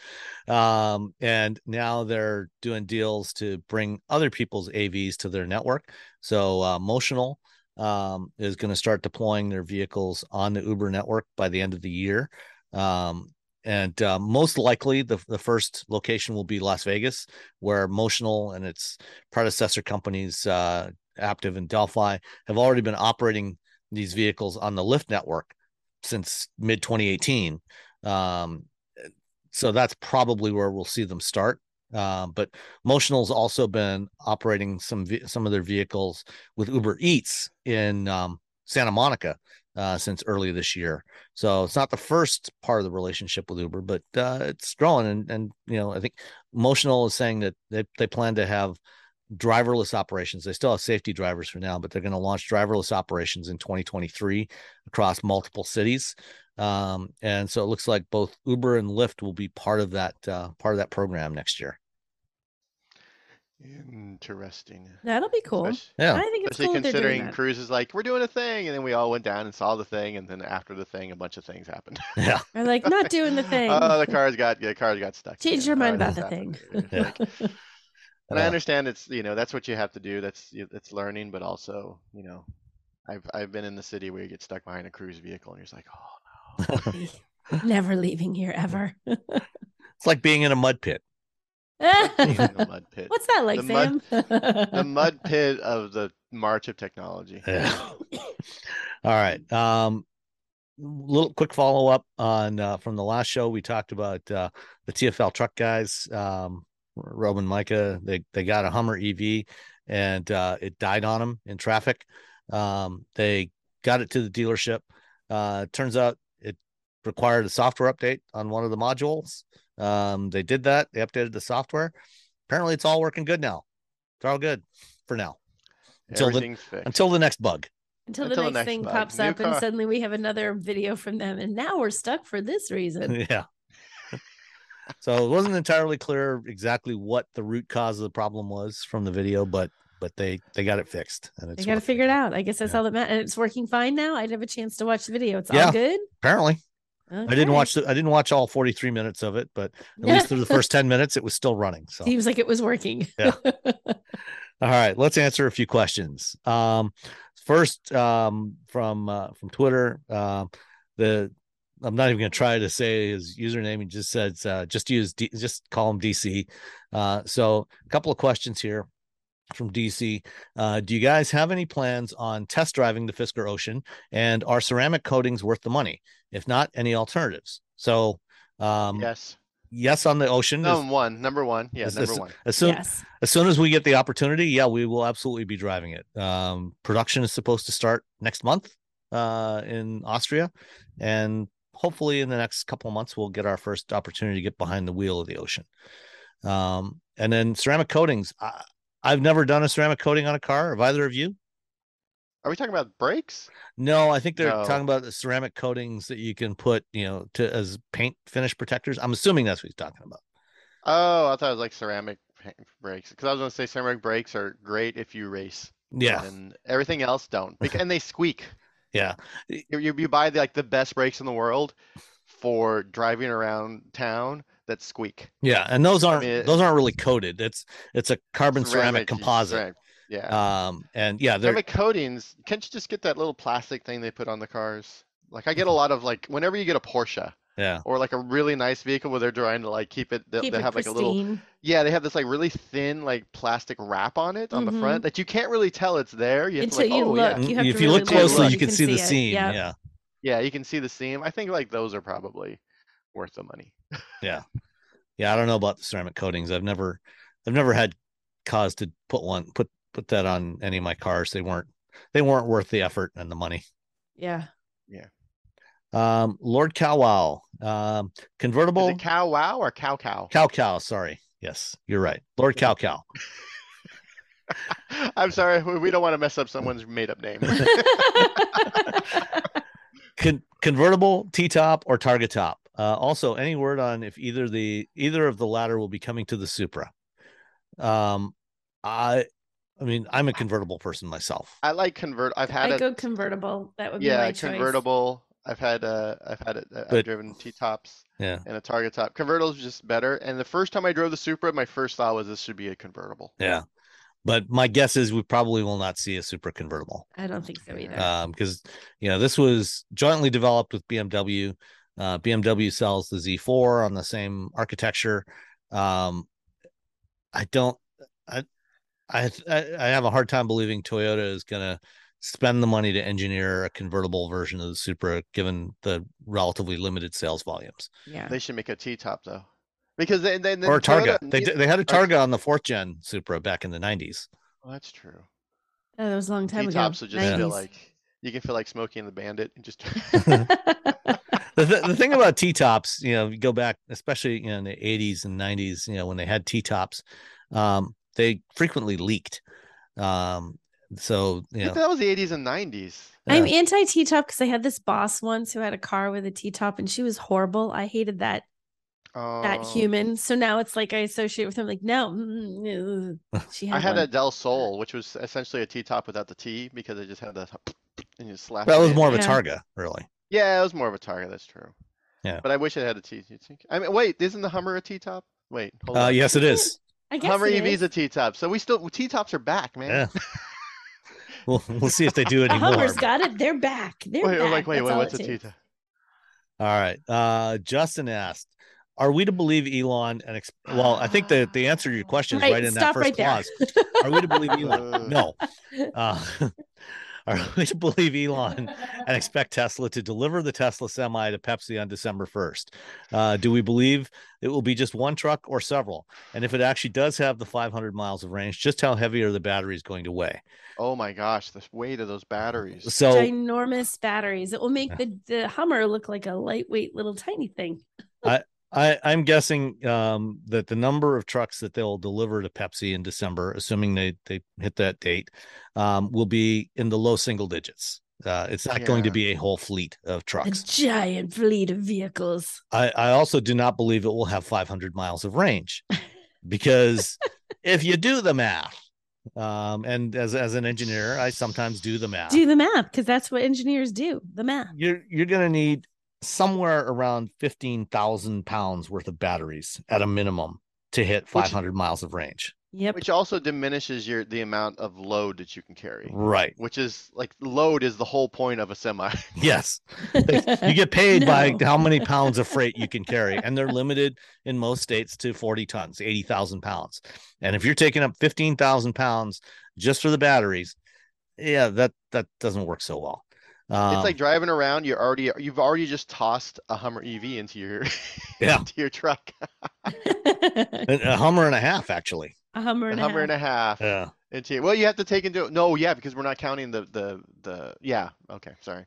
Um, and now they're doing deals to bring other people's avs to their network. So uh, motional um, is going to start deploying their vehicles on the uber network by the end of the year. Um, and uh, most likely the, the first location will be las vegas where motional and its predecessor companies uh, aptiv and delphi have already been operating these vehicles on the lyft network since mid 2018 um, so that's probably where we'll see them start. Uh, but motional's also been operating some some of their vehicles with uber eats in um, santa monica uh, since early this year. So it's not the first part of the relationship with Uber, but uh, it's growing. And, and, you know, I think Motional is saying that they, they plan to have driverless operations. They still have safety drivers for now, but they're going to launch driverless operations in 2023 across multiple cities. Um, and so it looks like both Uber and Lyft will be part of that uh, part of that program next year. Interesting. That'll be cool. Especially, yeah. I think it's Especially cool considering Cruise is like, we're doing a thing, and then we all went down and saw the thing, and then after the thing, a bunch of things happened. Yeah. Or like not doing the thing. Oh, the cars got the cars got stuck. Change your mind about the thing. Yeah. and I understand it's you know that's what you have to do. That's it's learning, but also you know, I've I've been in the city where you get stuck behind a cruise vehicle, and you're just like, oh no. Never leaving here ever. it's like being in a mud pit the mud pit. What's that like, The mud- Sam? The mud pit of the march of technology. Yeah. All right. Um, little quick follow up on uh, from the last show. We talked about uh, the TFL truck guys, um, Rob and Micah. They they got a Hummer EV, and uh, it died on them in traffic. Um, they got it to the dealership. Uh, turns out it required a software update on one of the modules. Um, they did that. They updated the software. Apparently, it's all working good now. It's all good for now Until the- fixed. until the next bug. Until, Until the the next next thing bug. pops New up, and suddenly we have another video from them, and now we're stuck for this reason. yeah. so it wasn't entirely clear exactly what the root cause of the problem was from the video, but but they they got it fixed and it's I got to figure it out. I guess that's Yeah. all that matters. And it's working fine now. I didn't have a chance to watch the video. It's Yeah. all good. Apparently, I didn't watch the, I didn't watch all 43 minutes of it, but at least through the first 10 minutes it was still running. So Seems like it was working. Yeah. All right, let's answer a few questions. Um, first, um, from uh, from Twitter, um, the I'm not even going to try to say his username. He just says uh, just use D, just call him DC. Uh, so a couple of questions here from DC. Uh, do you guys have any plans on test driving the Fisker Ocean? And are ceramic coatings worth the money? If not, any alternatives? So um, yes. yes on the Ocean. No, as, one. Number one. Yeah, as- number as- one. as soon yes. as soon as we get the opportunity, yeah, we will absolutely be driving it. Um, production is supposed to start next month uh, in Austria, and hopefully in the next couple of months we'll get our first opportunity to get behind the wheel of the ocean. Um, and then ceramic coatings. I, I've never done a ceramic coating on a car. Have either of you? Are we talking about brakes? No, I think they're No. talking about the ceramic coatings that you can put, you know, to as paint finish protectors. I'm assuming that's what he's talking about. Oh, I thought it was like ceramic pa- brakes. Because I was going to say ceramic brakes are great if you race. Yeah, And everything else don't. Bec- And they squeak. yeah, You, you, you buy the, like the best brakes in the world for driving around town that squeak. yeah. And those aren't mean, it- those aren't really coated. It's it's a carbon ceramic, Ceramic- composite. ceramic, Yeah. Um, and yeah, they're ceramic coatings. Can't you just get that little plastic thing they put on the cars? Like I get a lot of like whenever you get a Porsche yeah, or like a really nice vehicle where they're trying to like keep it, they, Keep they it have like a little pristine. Yeah, they have this like really thin like plastic wrap on it on the Mhm. front that you can't really tell it's there. You have Until to like, you oh look. yeah, You have if to you look look. closely, You you can, can see the see it. seam. Yep. Yeah, yeah, you can see the seam. I think like those are probably worth the money. yeah, yeah. I don't know about the ceramic coatings. I've never, I've never had cause to put one put put that on any of my cars. They weren't they weren't worth the effort and the money. Yeah. Yeah. Um, Lord Cowwow, um, Is convertible it cow wow or cow cow? cow cow. Sorry, yes, you're right, Lord Cow Cow. I'm sorry, we we don't want to mess up someone's made up name. Con- convertible T top or Targa top. Uh, also, any word on if either the either of the latter will be coming to the Supra? Um, I, I mean, I'm a convertible person myself. I like convert. I've had I it. go convertible. That would be Yeah, my choice. convertible. I've had uh, I've had it. uh, I've driven T tops Yeah, and a Targa top. Convertible's is just better. And the first time I drove the Supra, my first thought was this should be a convertible. yeah. But my guess is we probably will not see a Supra convertible. I don't think so either. um because you know this was jointly developed with bmw uh bmw sells the z4 on the same architecture um i don't i i i have a hard time believing toyota is gonna spend the money to engineer a convertible version of the supra given the relatively limited sales volumes yeah. They should make a T top though, because they, they, or a targa Toyota they, they had a targa on the fourth gen supra back in the 90s Oh, that's true. Oh, that was a long time T ago. tops would just feel like you can feel like Smokey and the Bandit and just. the, th- the thing about T tops, you know, you go back, especially you know, in the 80s and 90s, you know, when they had T tops, um, they frequently leaked. Um, so, you know, that was the 80s and 90s. I'm anti T top because I had this boss once who had a car with a T top and she was horrible. I hated that that Oh. human. So now it's like I associate with him. Like no, mm, she had. I had one. a Del Sol, which was essentially a T top without the T because it just had the and you slap. that it was in. more of a Yeah. Targa, really. Yeah, it was more of a Targa. That's true. Yeah. But I wish it had a T. you think- I mean, wait, isn't the Hummer a T top? Wait, hold Uh, on. yes, it is. I guess Hummer it EV is is. a T top, so we still T tops are back, man. Yeah. we'll, we'll see if they do The any more. Hummer's got it. They're back. They're Wait, back. like, wait, That's wait, what's a it T takes. top? All right. Uh, Justin asked, are we to believe Elon and ex- well, I think that the answer to your question is Right, right, in that first right clause. Are we to believe. Elon? No. Uh, are we to believe Elon and expect Tesla to deliver the Tesla semi to Pepsi on December 1st? Uh, do we believe it will be just one truck or several? And if it actually does have the 500 miles of range, just how heavy are the batteries going to weigh? Oh my gosh, the weight of those batteries. So Ginormous batteries. It will make the, the Hummer look like a lightweight little tiny thing. I, I'm guessing um, that the number of trucks that they'll deliver to Pepsi in December, assuming they they hit that date, um, will be in the low single digits. Uh, it's not going to be a whole fleet of trucks, A giant fleet of vehicles. I, I also do not believe it will have 500 miles of range, because if you do the math, um, and as as an engineer, I sometimes do the math. Do the math because that's what engineers do. The math. you're you're going to need somewhere around 15,000 pounds worth of batteries at a minimum to hit 500 miles of range. Yep. Which also diminishes your the amount of load that you can carry. Right. Which is like load is the whole point of a semi. Yes. You get paid by how many pounds of freight you can carry, and they're limited in most states to 40 tons, 80,000 pounds. And if you're taking up 15,000 pounds just for the batteries, yeah, that that doesn't work so well. Um, it's like driving around. You're already you've already just tossed a Hummer EV into your Yeah. into your truck. a a Hummer and a half, actually. a Hummer A and Hummer a and a half. half Yeah. into your, well, you have to take into no, yeah, because we're not counting the the the yeah. Okay, sorry.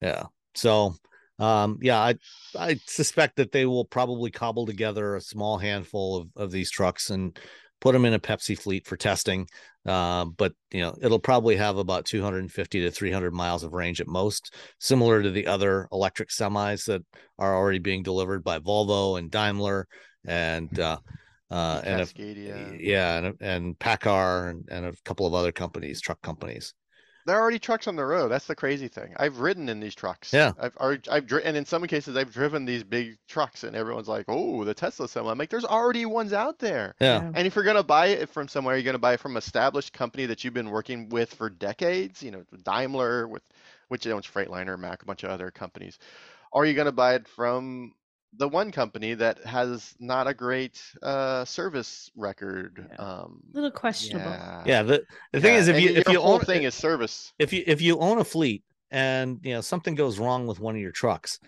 Yeah. So, um, yeah, I I suspect that they will probably cobble together a small handful of, of these trucks and put them in a Pepsi fleet for testing. Uh, but you know, it'll probably have about 250 to 300 miles of range at most, similar to the other electric semis that are already being delivered by Volvo and Daimler and uh, uh, and a, yeah, and and PACCAR and, and a couple of other companies, truck companies. There are already trucks on the road. That's the crazy thing. I've ridden in these trucks. Yeah. I've already, I've dri- and in some cases I've driven these big trucks, and everyone's like, "Oh, the Tesla semi." I'm like, "There's already ones out there." Yeah. And if you're gonna buy it from somewhere, you're gonna buy it from established company that you've been working with for decades. You know, Daimler, with which owns Freightliner, Mack, a bunch of other companies, or you're gonna buy it from the one company that has not a great uh, service record. Um, A little questionable. yeah. Yeah. The the thing is, if and you if your you whole own thing is service. if you if you own a fleet and you know something goes wrong with one of your trucks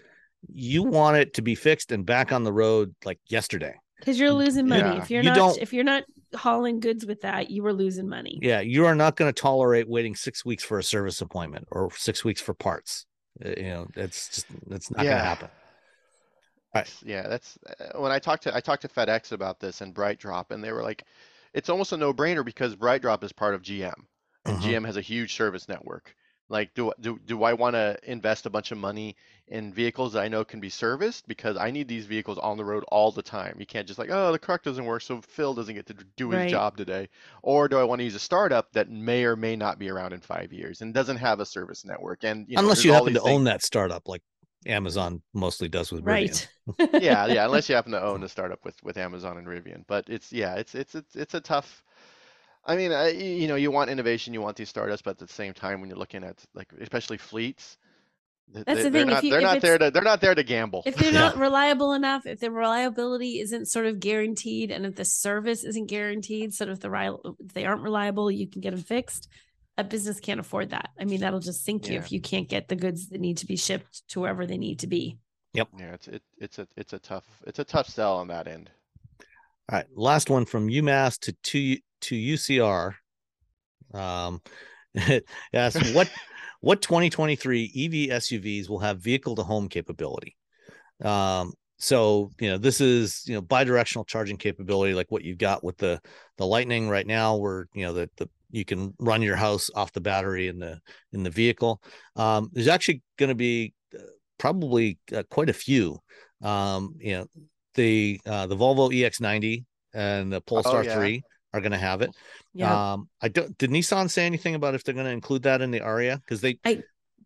you want it to be fixed and back on the road like yesterday Because you're losing money. Yeah. If you're You not don't- if you're not hauling goods with that, you were losing money. yeah you are not going to tolerate waiting six weeks for a service appointment or six weeks for parts Uh, you know it's just it's not going to happen Right. Yeah, that's uh, when I talked to I talked to FedEx about this and BrightDrop, and they were like, it's almost a no-brainer because BrightDrop is part of GM, and. GM has a huge service network. Like, do do do I want to invest a bunch of money in vehicles that I know can be serviced because I need these vehicles on the road all the time. You can't just like, oh, the truck doesn't work, so Phil doesn't get to do his Right. job today. Or do I want to use a startup that may or may not be around in five years and doesn't have a service network? And you know, unless you happen to things- own that startup like amazon mostly does with Rivian. Right. yeah, yeah, unless you happen to own a startup with with Amazon and Rivian. But it's yeah, it's it's it's it's a tough. I mean, I, you know, you want innovation, you want these startups, but at the same time, when you're looking at like especially fleets, That's they, the are thing, if not you- they're not there to they're not there to gamble. if they're Yeah. not reliable enough, if the reliability isn't sort of guaranteed, and if the service isn't guaranteed, so if the if they aren't reliable, you can get them fixed. A business can't afford that. I mean, that'll just sink you Yeah. if you can't get the goods that need to be shipped to wherever they need to be. Yep. Yeah, it's it, it's a it's a tough it's a tough sell on that end. All right, last one from UMass to to to UCR. Um, yes, what what 2023 EV SUVs will have vehicle to home capability? Um, so you know this is you know bidirectional charging capability like what you've got with the the Lightning right now, where you know the the you can run your house off the battery in the in the vehicle. Um, there's actually going to be uh, probably uh, quite a few. Um, you know the uh, the Volvo EX90 and the Polestar yeah. 3 are going to have it. Yeah. Um, I don't. Did Nissan say anything about if they're going to include that in the Ariya? Because they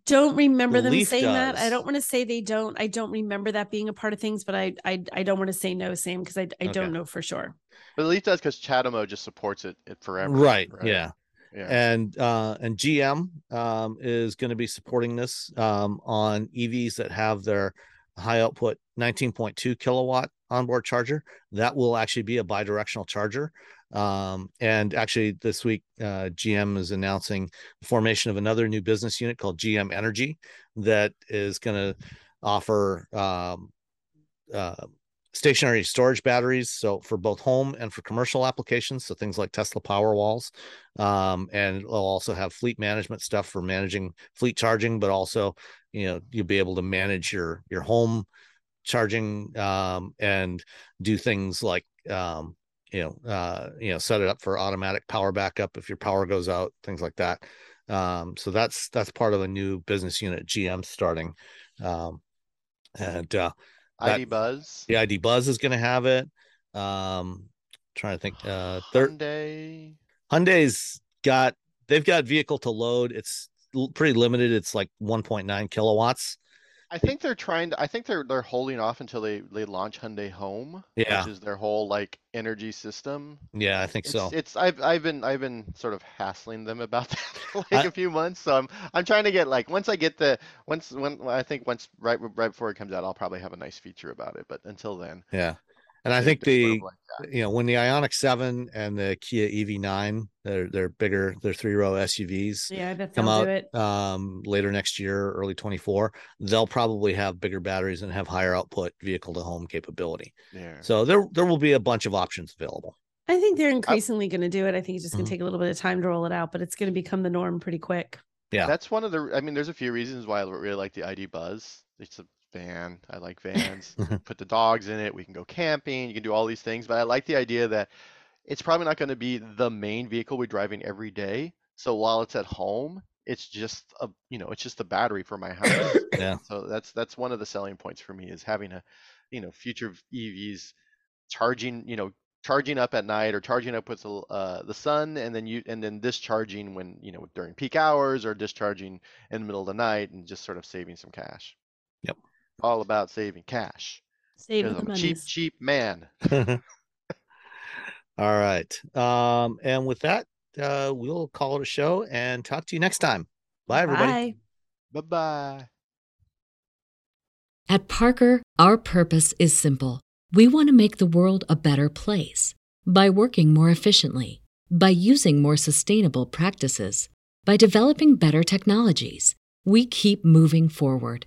don't remember them Leaf saying that. I don't want to say they don't. I don't remember that being a part of things, but I I, I don't want to say no, Sam, because I I Okay. don't know for sure. But at least that's because CHAdeMO just supports it, it forever. right, yeah. Yeah. and uh and GM um is going to be supporting this um on EVs that have their high output 19.2 kilowatt onboard charger. That will actually be a bidirectional charger. Um, and actually, this week, uh, GM is announcing the formation of another new business unit called GM Energy that is going to offer um, uh, stationary storage batteries so for both home and for commercial applications so things like tesla power walls. Um, and it'll also have fleet management stuff for managing fleet charging but also you know you'll be able to manage your your home charging um, and do things like um, you know uh, you know set it up for automatic power backup if your power goes out things like that um, so that's that's part of a new business unit gm starting um, and uh, that, ID Buzz. the ID Buzz is going to have it. Um, trying to think. Uh, third Hyundai. Hyundai's got they've got vehicle to load. It's pretty limited. It's like 1.9 kilowatts. I think they're trying to. I think they're they're holding off until they they launch Hyundai Home, Yeah. which is their whole like energy system. Yeah, I think It's, so. it's I've I've been I've been sort of hassling them about that for like I- a few months. So I'm I'm trying to get like once I get the once when I think once right right before it comes out, I'll probably have a nice feature about it. But until then, yeah, and I think the like you know when the Ioniq Seven and the Kia EV9 they're they're bigger they're three row SUVs Yeah, I come out do it. um later next year early 24 they'll probably have bigger batteries and have higher output vehicle to home capability yeah. so there there will be a bunch of options available I think they're increasingly going to do it. I think it's just going to take a little bit of time to roll it out, but it's going to become the norm pretty quick. Yeah. That's one of the. I mean, there's a few reasons why I really like the ID Buzz. It's a van. I like vans. Put the dogs in it. We can go camping. You can do all these things. But I like the idea that it's probably not going to be the main vehicle we're driving every day. So while it's at home, it's just a you know it's just a battery for my house. Yeah. So that's that's one of the selling points for me is having a you know future EVs charging you know charging up at night or charging up with the uh, the sun and then you and then discharging when you know during peak hours or discharging in the middle of the night and just sort of saving some cash. Yep. All about saving cash. Saving the I'm a cheap money. cheap man. all right um and with that uh we'll call it a show and talk to you next time bye everybody Bye. Bye bye. At Parker, our purpose is simple. We want to make the world a better place by working more efficiently, by using more sustainable practices, by developing better technologies. We keep moving forward.